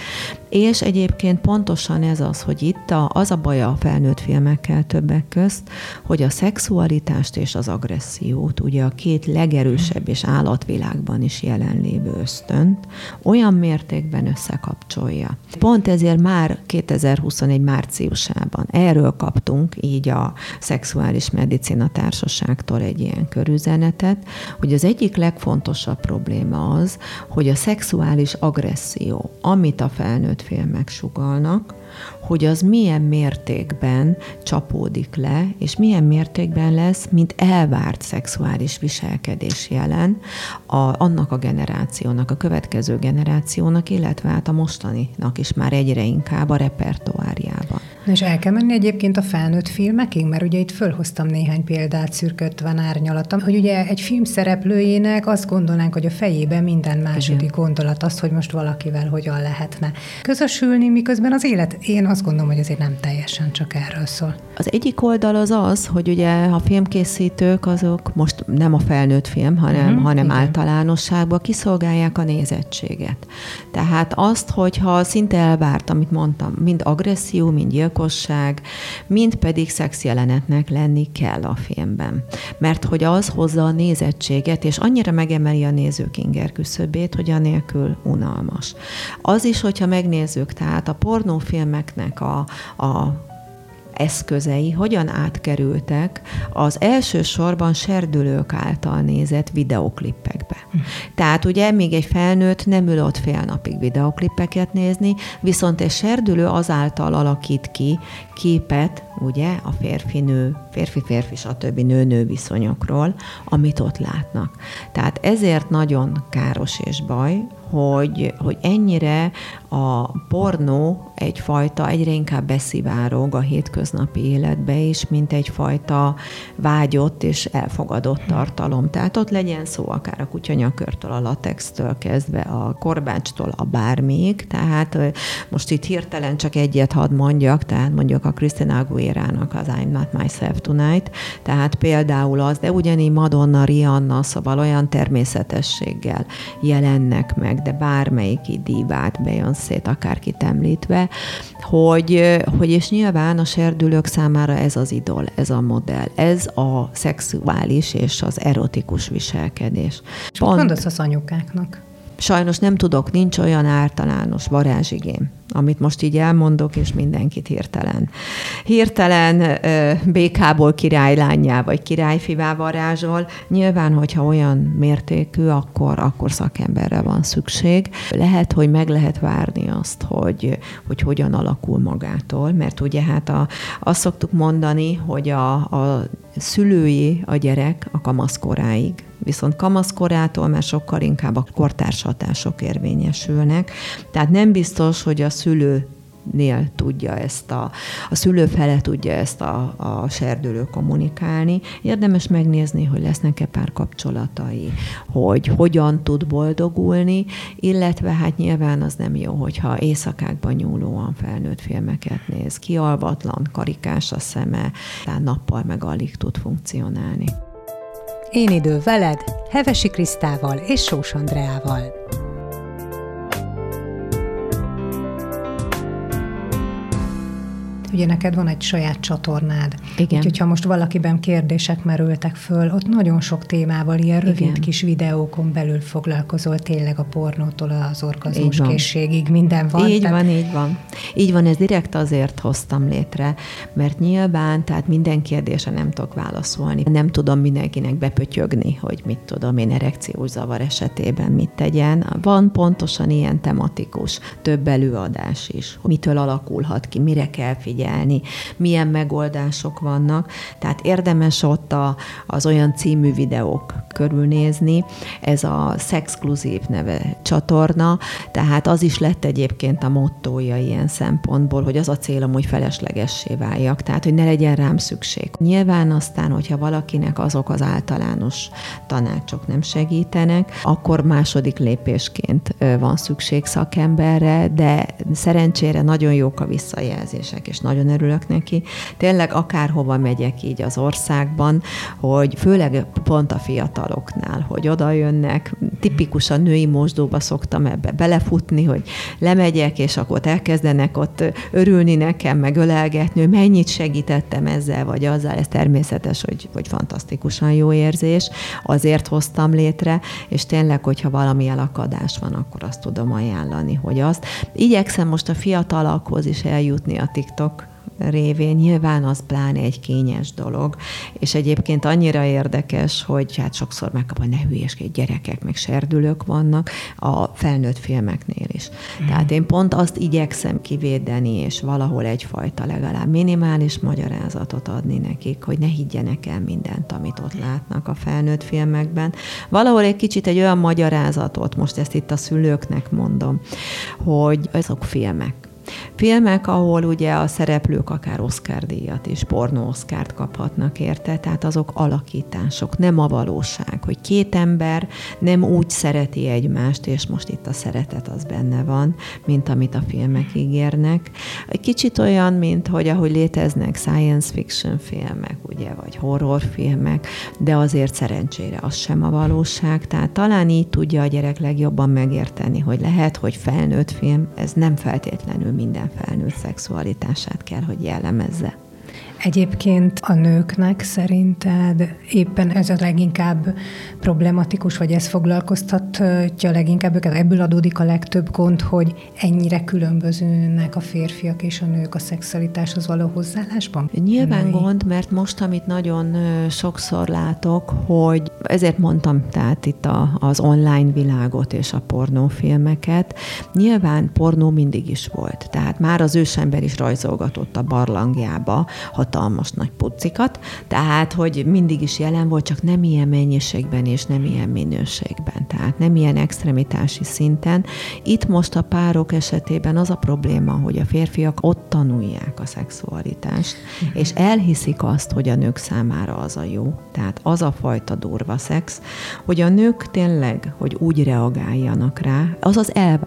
és egyébként pontosan ez az, hogy itt a, az a baj a felnőtt filmekkel többek közt, hogy a szexualitást és az agressziót, ugye a két legerősebb és állatvilágban is jelenlévő ösztönt olyan mértékben összekapcsolja. Pont ezért már 2021 márciusában erről kaptunk így a Szexuális Medicina Társaságtól egy ilyen körüzenetet, hogy az egyik legfontosabb probléma az, hogy a szexuális agresszió, amit a felnőtt filmek sugalnak, hogy az milyen mértékben csapódik le, és milyen mértékben lesz, mint elvárt szexuális viselkedés jelen a, annak a generációnak, a következő generációnak, illetve hát a mostaninak is már egyre inkább a repertoárjában. Na és el kell menni egyébként a felnőtt filmekig, mert ugye itt fölhoztam néhány példát szürkötven árnyalatom, hogy ugye egy film szereplőjének azt gondolnánk, hogy a fejében minden második Igen. gondolat az, hogy most valakivel hogyan lehetne közösülni, miközben az élet, én azt gondolom, hogy azért nem teljesen csak erről szól. Az egyik oldal az az, hogy ugye a filmkészítők azok most nem a felnőtt film, hanem, uh-huh, hanem igen. általánosságban kiszolgálják a nézettséget. Tehát azt, hogyha szinte elvárt, amit mondtam, mind agresszió, mind gyilkosság, mind pedig szexjelenetnek lenni kell a filmben. Mert hogy az hozza a nézettséget, és annyira megemeli a nézők inger küszöbét, hogy anélkül unalmas. Az is, hogyha megnézzük, tehát a pornófilmeknek a, a eszközei hogyan átkerültek az elsősorban serdülők által nézett videoklippekbe. Tehát ugye még egy felnőtt nem ül ott fél napig videoklippeket nézni, viszont egy serdülő azáltal alakít ki képet, ugye, a férfi-nő, férfi-férfi, stb. nő-nő viszonyokról, amit ott látnak. Tehát ezért nagyon káros és baj, hogy, hogy ennyire a pornó egyfajta egyre inkább beszivárog a hétköznapi életbe is, mint egyfajta vágyott és elfogadott tartalom. Tehát ott legyen szó akár a kutyanyakörtől, a latextől kezdve, a korbácstól, a bármíg. Tehát most itt hirtelen csak egyet hadd mondjak, tehát mondjuk a Christina Aguilera-nak az I'm Not Myself Tonight, tehát például az, de ugyanígy Madonna, Rihanna, szóval olyan természetességgel jelennek meg, de bármelyik divát, Beyoncé-t, akárkit említve, hogy, hogy és nyilván a serdülők számára ez az idol, ez a modell, ez a szexuális és az erotikus viselkedés. Pont, Mondasz az anyukáknak? Sajnos nem tudok, nincs olyan általános varázsigém, amit most így elmondok, és mindenkit hirtelen. Hirtelen békából királylányá vagy királyfivá varázsol. Nyilván, hogyha olyan mértékű, akkor, akkor szakemberre van szükség. Lehet, hogy meg lehet várni azt, hogy, hogy hogyan alakul magától, mert ugye hát a, azt szoktuk mondani, hogy a, a szülői a gyerek a kamaszkoráig viszont kamaszkorától már sokkal inkább a kortárs hatások érvényesülnek. Tehát nem biztos, hogy a szülő nél tudja ezt a, a szülő fele tudja ezt a, a serdülő kommunikálni. Érdemes megnézni, hogy lesznek-e pár kapcsolatai, hogy hogyan tud boldogulni, illetve hát nyilván az nem jó, hogyha éjszakákban nyúlóan felnőtt filmeket néz, kialvatlan, karikás a szeme, tehát nappal meg alig tud funkcionálni. Én idő veled, Hevesi Krisztával és Sós Andreával. Ugye neked van egy saját csatornád. Igen. Úgyhogy ha most valakiben kérdések merültek föl, ott nagyon sok témával, ilyen rövid Igen. kis videókon belül foglalkozol tényleg a pornótól az orgazmus készségig, minden van. Így tehát... van, így van. Így van, ez direkt azért hoztam létre, mert nyilván, tehát minden kérdése nem tudok válaszolni. Nem tudom mindenkinek bepötyögni, hogy mit tudom én erekciós zavar esetében mit tegyen. Van pontosan ilyen tematikus, több előadás is. Mitől alakulhat ki, mire kell figyelni, figyelni, milyen megoldások vannak. Tehát érdemes ott a, az olyan című videók körülnézni. Ez a Sexclusive neve csatorna, tehát az is lett egyébként a mottója ilyen szempontból, hogy az a célom, hogy feleslegessé váljak, tehát hogy ne legyen rám szükség. Nyilván aztán, hogyha valakinek azok az általános tanácsok nem segítenek, akkor második lépésként van szükség szakemberre, de szerencsére nagyon jók a visszajelzések, és nagyon örülök neki. Tényleg akárhova megyek így az országban, hogy főleg pont a fiataloknál, hogy oda jönnek, tipikusan női mosdóba szoktam ebbe belefutni, hogy lemegyek, és akkor ott elkezdenek ott örülni nekem, meg ölelgetni, hogy mennyit segítettem ezzel, vagy azzal, ez természetes, hogy, hogy fantasztikusan jó érzés, azért hoztam létre, és tényleg, hogyha valami elakadás van, akkor azt tudom ajánlani, hogy azt. Igyekszem most a fiatalakhoz is eljutni a TikTok révén nyilván az pláne egy kényes dolog, és egyébként annyira érdekes, hogy hát sokszor megkapom, ne hülyeskedj, gyerekek, meg serdülők vannak a felnőtt filmeknél is. Mm. Tehát én pont azt igyekszem kivédeni, és valahol egyfajta legalább minimális magyarázatot adni nekik, hogy ne higgyenek el mindent, amit ott látnak a felnőtt filmekben. Valahol egy kicsit egy olyan magyarázatot, most ezt itt a szülőknek mondom, hogy azok filmek, Filmek, ahol ugye a szereplők akár Oscar díjat és pornó Oscárt kaphatnak érte, tehát azok alakítások, nem a valóság, hogy két ember nem úgy szereti egymást, és most itt a szeretet az benne van, mint amit a filmek ígérnek. Egy kicsit olyan, mint hogy ahogy léteznek science fiction filmek, ugye, vagy horrorfilmek, de azért szerencsére az sem a valóság, tehát talán így tudja a gyerek legjobban megérteni, hogy lehet, hogy felnőtt film, ez nem feltétlenül minden felnőtt szexualitását kell, hogy jellemezze. Egyébként a nőknek szerinted éppen ez a leginkább problematikus, vagy ez foglalkoztatja leginkább őket? Ebből adódik a legtöbb gond, hogy ennyire különbözőnek a férfiak és a nők a szexualitáshoz való hozzáállásban? Nyilván Női. gond, mert most, amit nagyon sokszor látok, hogy ezért mondtam, tehát itt a, az online világot és a pornófilmeket, nyilván pornó mindig is volt. Tehát már az ősember is rajzolgatott a barlangjába, hatalmas nagy pucikat, tehát, hogy mindig is jelen volt, csak nem ilyen mennyiségben és nem ilyen minőségben, tehát nem ilyen extremitási szinten. Itt most a párok esetében az a probléma, hogy a férfiak ott tanulják a szexualitást, uh-huh. és elhiszik azt, hogy a nők számára az a jó. Tehát az a fajta durva szex, hogy a nők tényleg, hogy úgy reagáljanak rá, az az elv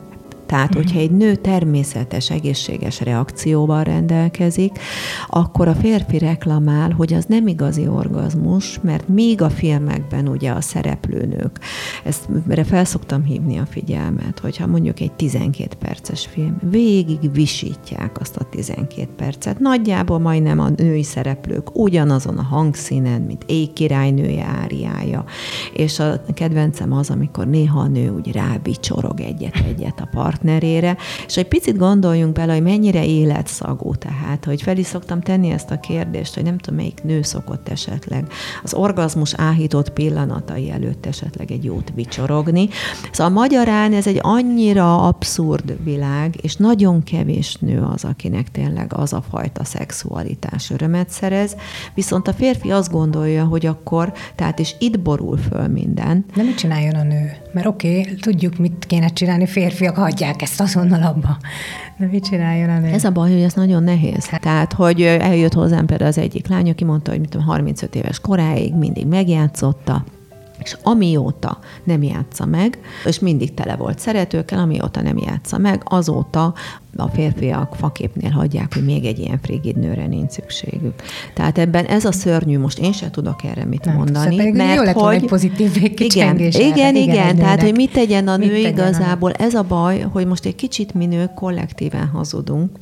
tehát, uh-huh. hogyha egy nő természetes, egészséges reakcióval rendelkezik, akkor a férfi reklamál, hogy az nem igazi orgazmus, mert még a filmekben ugye a szereplőnők, ezt erre felszoktam hívni a figyelmet, hogyha mondjuk egy 12 perces film, végig visítják azt a 12 percet, nagyjából majdnem a női szereplők ugyanazon a hangszínen, mint éjkirálynője áriája, és a kedvencem az, amikor néha a nő úgy rábicsorog egyet-egyet a part partnerére, és egy picit gondoljunk bele, hogy mennyire életszagú, tehát, hogy fel is szoktam tenni ezt a kérdést, hogy nem tudom, melyik nő szokott esetleg az orgazmus áhított pillanatai előtt esetleg egy jót vicsorogni. Szóval magyarán ez egy annyira abszurd világ, és nagyon kevés nő az, akinek tényleg az a fajta szexualitás örömet szerez, viszont a férfi azt gondolja, hogy akkor, tehát és itt borul föl minden. De mit csináljon a nő? Mert oké, okay, tudjuk, mit kéne csinálni, férfiak hagyják hagyják ezt azonnal abba. De mit csináljon a Ez a baj, hogy ez nagyon nehéz. Hát. Tehát, hogy eljött hozzám például az egyik lány, aki mondta, hogy mit tudom, 35 éves koráig mindig megjátszotta, és amióta nem játsza meg, és mindig tele volt szeretőkkel, amióta nem játsza meg, azóta a férfiak faképnél hagyják, hogy még egy ilyen frigid nőre nincs szükségük. Tehát ebben ez a szörnyű, most én sem tudok erre mit nem, mondani, szóval mert jó lett hogy... egy pozitív igen, igen, igen, igen, tehát hogy mit tegyen a nő mit igazából, a... ez a baj, hogy most egy kicsit mi nők kollektíven hazudunk,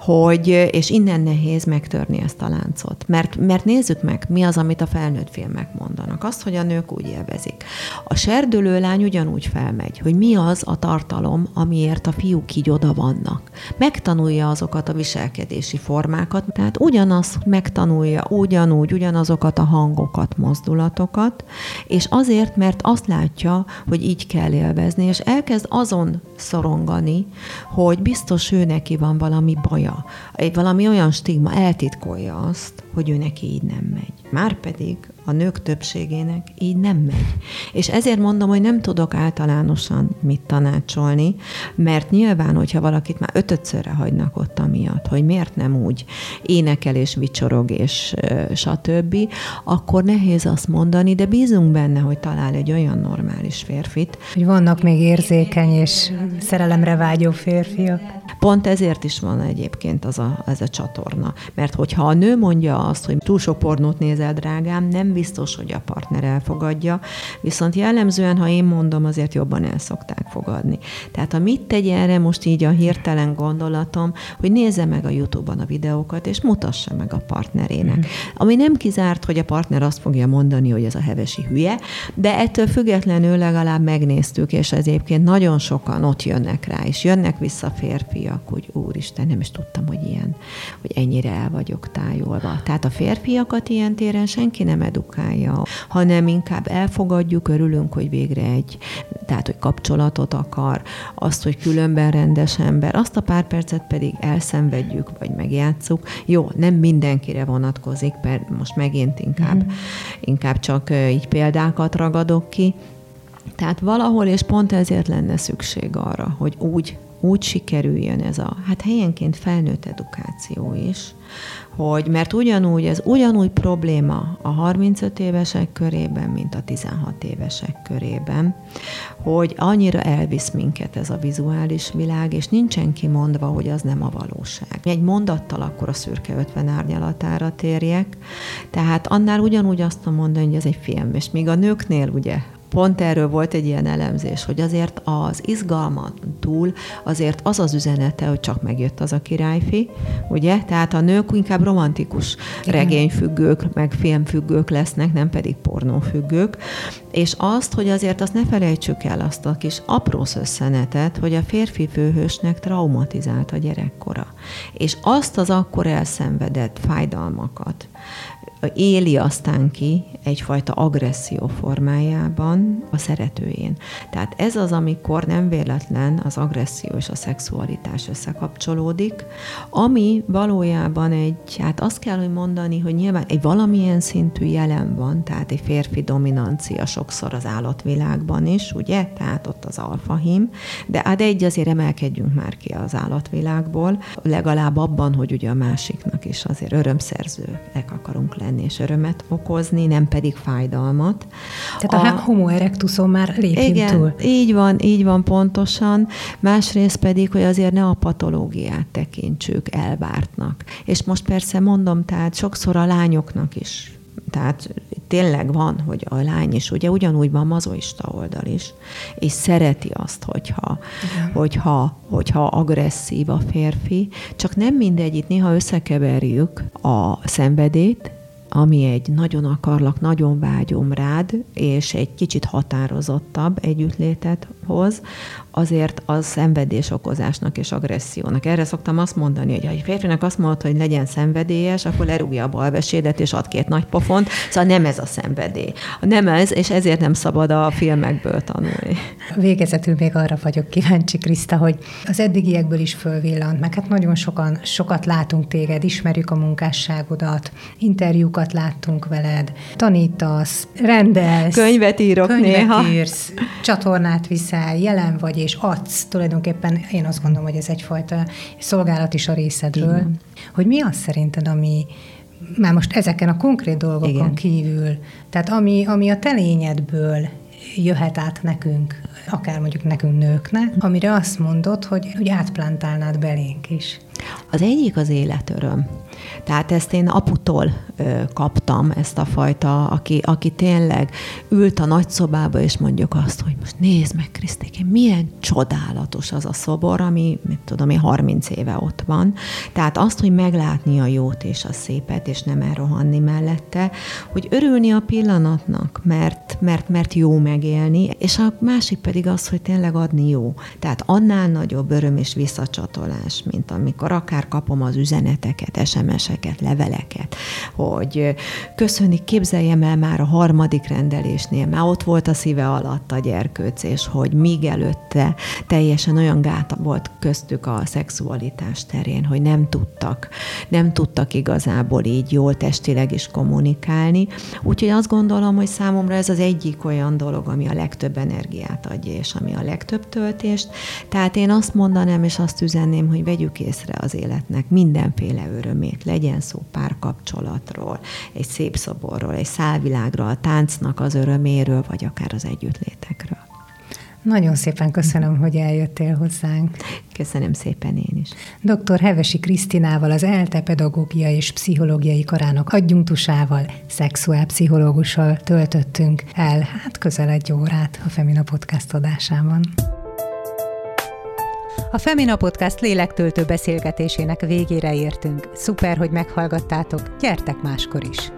hogy, és innen nehéz megtörni ezt a láncot. Mert, mert nézzük meg, mi az, amit a felnőtt filmek mondanak. Azt, hogy a nők úgy élvezik. A serdülő lány ugyanúgy felmegy, hogy mi az a tartalom, amiért a fiúk így oda vannak. Megtanulja azokat a viselkedési formákat, tehát ugyanaz megtanulja, ugyanúgy, ugyanazokat a hangokat, mozdulatokat, és azért, mert azt látja, hogy így kell élvezni, és elkezd azon szorongani, hogy biztos ő neki van valami baja, valami olyan stigma eltitkolja azt, hogy ő neki így nem megy. Márpedig a nők többségének így nem megy. És ezért mondom, hogy nem tudok általánosan mit tanácsolni, mert nyilván, hogyha valakit már ötötszörre hagynak ott amiatt, hogy miért nem úgy énekel és vicsorog és stb., akkor nehéz azt mondani, de bízunk benne, hogy talál egy olyan normális férfit. Hogy vannak még érzékeny és szerelemre vágyó férfiak. Pont ezért is van egyébként az a, ez a csatorna. Mert hogyha a nő mondja azt, hogy túl sok pornót nézel, drágám, nem biztos, hogy a partner elfogadja, viszont jellemzően, ha én mondom, azért jobban el szokták fogadni. Tehát a mit tegy erre most így a hirtelen gondolatom, hogy nézze meg a YouTube-on a videókat, és mutassa meg a partnerének. Mm. Ami nem kizárt, hogy a partner azt fogja mondani, hogy ez a hevesi hülye, de ettől függetlenül legalább megnéztük, és ez egyébként nagyon sokan ott jönnek rá, és jönnek vissza férfiak, hogy úristen, nem is tudtam, hogy ilyen, hogy ennyire el vagyok tájolva. Tehát a férfiakat ilyen téren senki nem edukálja, hanem inkább elfogadjuk, örülünk, hogy végre egy, tehát hogy kapcsolatot akar, azt, hogy különben rendes ember, azt a pár percet pedig elszenvedjük, vagy megjátszuk. Jó, nem mindenkire vonatkozik, mert most megint inkább, mm. inkább csak így példákat ragadok ki, tehát valahol, és pont ezért lenne szükség arra, hogy úgy, úgy sikerüljön ez a, hát helyenként felnőtt edukáció is, hogy mert ugyanúgy, ez ugyanúgy probléma a 35 évesek körében, mint a 16 évesek körében, hogy annyira elvisz minket ez a vizuális világ, és nincsen kimondva, hogy az nem a valóság. Egy mondattal akkor a szürke 50 árnyalatára térjek, tehát annál ugyanúgy azt mondani, hogy ez egy film, és még a nőknél ugye pont erről volt egy ilyen elemzés, hogy azért az izgalman túl azért az az üzenete, hogy csak megjött az a királyfi, ugye? Tehát a nők inkább romantikus regényfüggők, meg filmfüggők lesznek, nem pedig pornófüggők, és azt, hogy azért azt ne felejtsük el azt a kis apró összenetet, hogy a férfi főhősnek traumatizált a gyerekkora. És azt az akkor elszenvedett fájdalmakat, éli aztán ki egyfajta agresszió formájában a szeretőjén. Tehát ez az, amikor nem véletlen az agresszió és a szexualitás összekapcsolódik, ami valójában egy, hát azt kell, hogy mondani, hogy nyilván egy valamilyen szintű jelen van, tehát egy férfi dominancia sokszor az állatvilágban is, ugye? Tehát ott az alfahím, de hát egy azért emelkedjünk már ki az állatvilágból, legalább abban, hogy ugye a másiknak is azért örömszerzőek akarunk lenni lenni és örömet okozni, nem pedig fájdalmat. Tehát a, a homo erectuson már lépjünk igen, túl. így van, így van pontosan. Másrészt pedig, hogy azért ne a patológiát tekintsük elvártnak. És most persze mondom, tehát sokszor a lányoknak is tehát tényleg van, hogy a lány is, ugye ugyanúgy van mazoista oldal is, és szereti azt, hogyha, hogyha, hogyha agresszív a férfi, csak nem mindegy, itt néha összekeverjük a szenvedét, ami egy nagyon akarlak, nagyon vágyom rád, és egy kicsit határozottabb együttlétet hoz, azért az szenvedés okozásnak és agressziónak. Erre szoktam azt mondani, hogy ha egy férfinak azt mondod, hogy legyen szenvedélyes, akkor lerúgja a balvesédet és ad két nagy pofont. Szóval nem ez a szenvedély. Nem ez, és ezért nem szabad a filmekből tanulni. Végezetül még arra vagyok kíváncsi, Kriszta, hogy az eddigiekből is fölvillant, meg hát nagyon sokan, sokat látunk téged, ismerjük a munkásságodat, interjúkat láttunk veled, tanítasz, rendelsz. Könyvet írok könyvet néha. írsz, csatornát viszel, jelen vagy és adsz. Tulajdonképpen én azt gondolom, hogy ez egyfajta szolgálat is a részedről. Igen. Hogy mi az szerinted, ami már most ezeken a konkrét dolgokon Igen. kívül, tehát ami, ami a telényedből jöhet át nekünk, akár mondjuk nekünk nőknek, amire azt mondod, hogy, hogy átplántálnád belénk is. Az egyik az életöröm. Tehát ezt én aputól kaptam, ezt a fajta, aki, aki tényleg ült a nagyszobába, és mondjuk azt, hogy most nézd meg, Krisztéke, milyen csodálatos az a szobor, ami, mit tudom én, 30 éve ott van. Tehát azt, hogy meglátni a jót és a szépet, és nem elrohanni mellette, hogy örülni a pillanatnak, mert, mert, mert jó megélni, és a másik pedig az, hogy tényleg adni jó. Tehát annál nagyobb öröm és visszacsatolás, mint amikor akár kapom az üzeneteket, SMS-eket, leveleket, hogy köszönik, képzeljem el már a harmadik rendelésnél, már ott volt a szíve alatt a gyerkőc, és hogy míg előtte teljesen olyan gát volt köztük a szexualitás terén, hogy nem tudtak, nem tudtak igazából így jól testileg is kommunikálni. Úgyhogy azt gondolom, hogy számomra ez az egyik olyan dolog, ami a legtöbb energiát adja, és ami a legtöbb töltést. Tehát én azt mondanám, és azt üzenném, hogy vegyük észre az életnek mindenféle örömét, legyen szó párkapcsolatról, egy szép szoborról, egy szálvilágról, a táncnak az öröméről, vagy akár az együttlétekről. Nagyon szépen köszönöm, hogy eljöttél hozzánk. Köszönöm szépen én is. Dr. Hevesi Krisztinával, az ELTE pedagógia és pszichológiai karának adjunktusával, szexuálpszichológussal töltöttünk el hát közel egy órát a Femina Podcast adásában. A Femina Podcast lélektöltő beszélgetésének végére értünk. Szuper, hogy meghallgattátok, gyertek máskor is!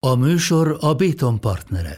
A műsor a Béton partnere.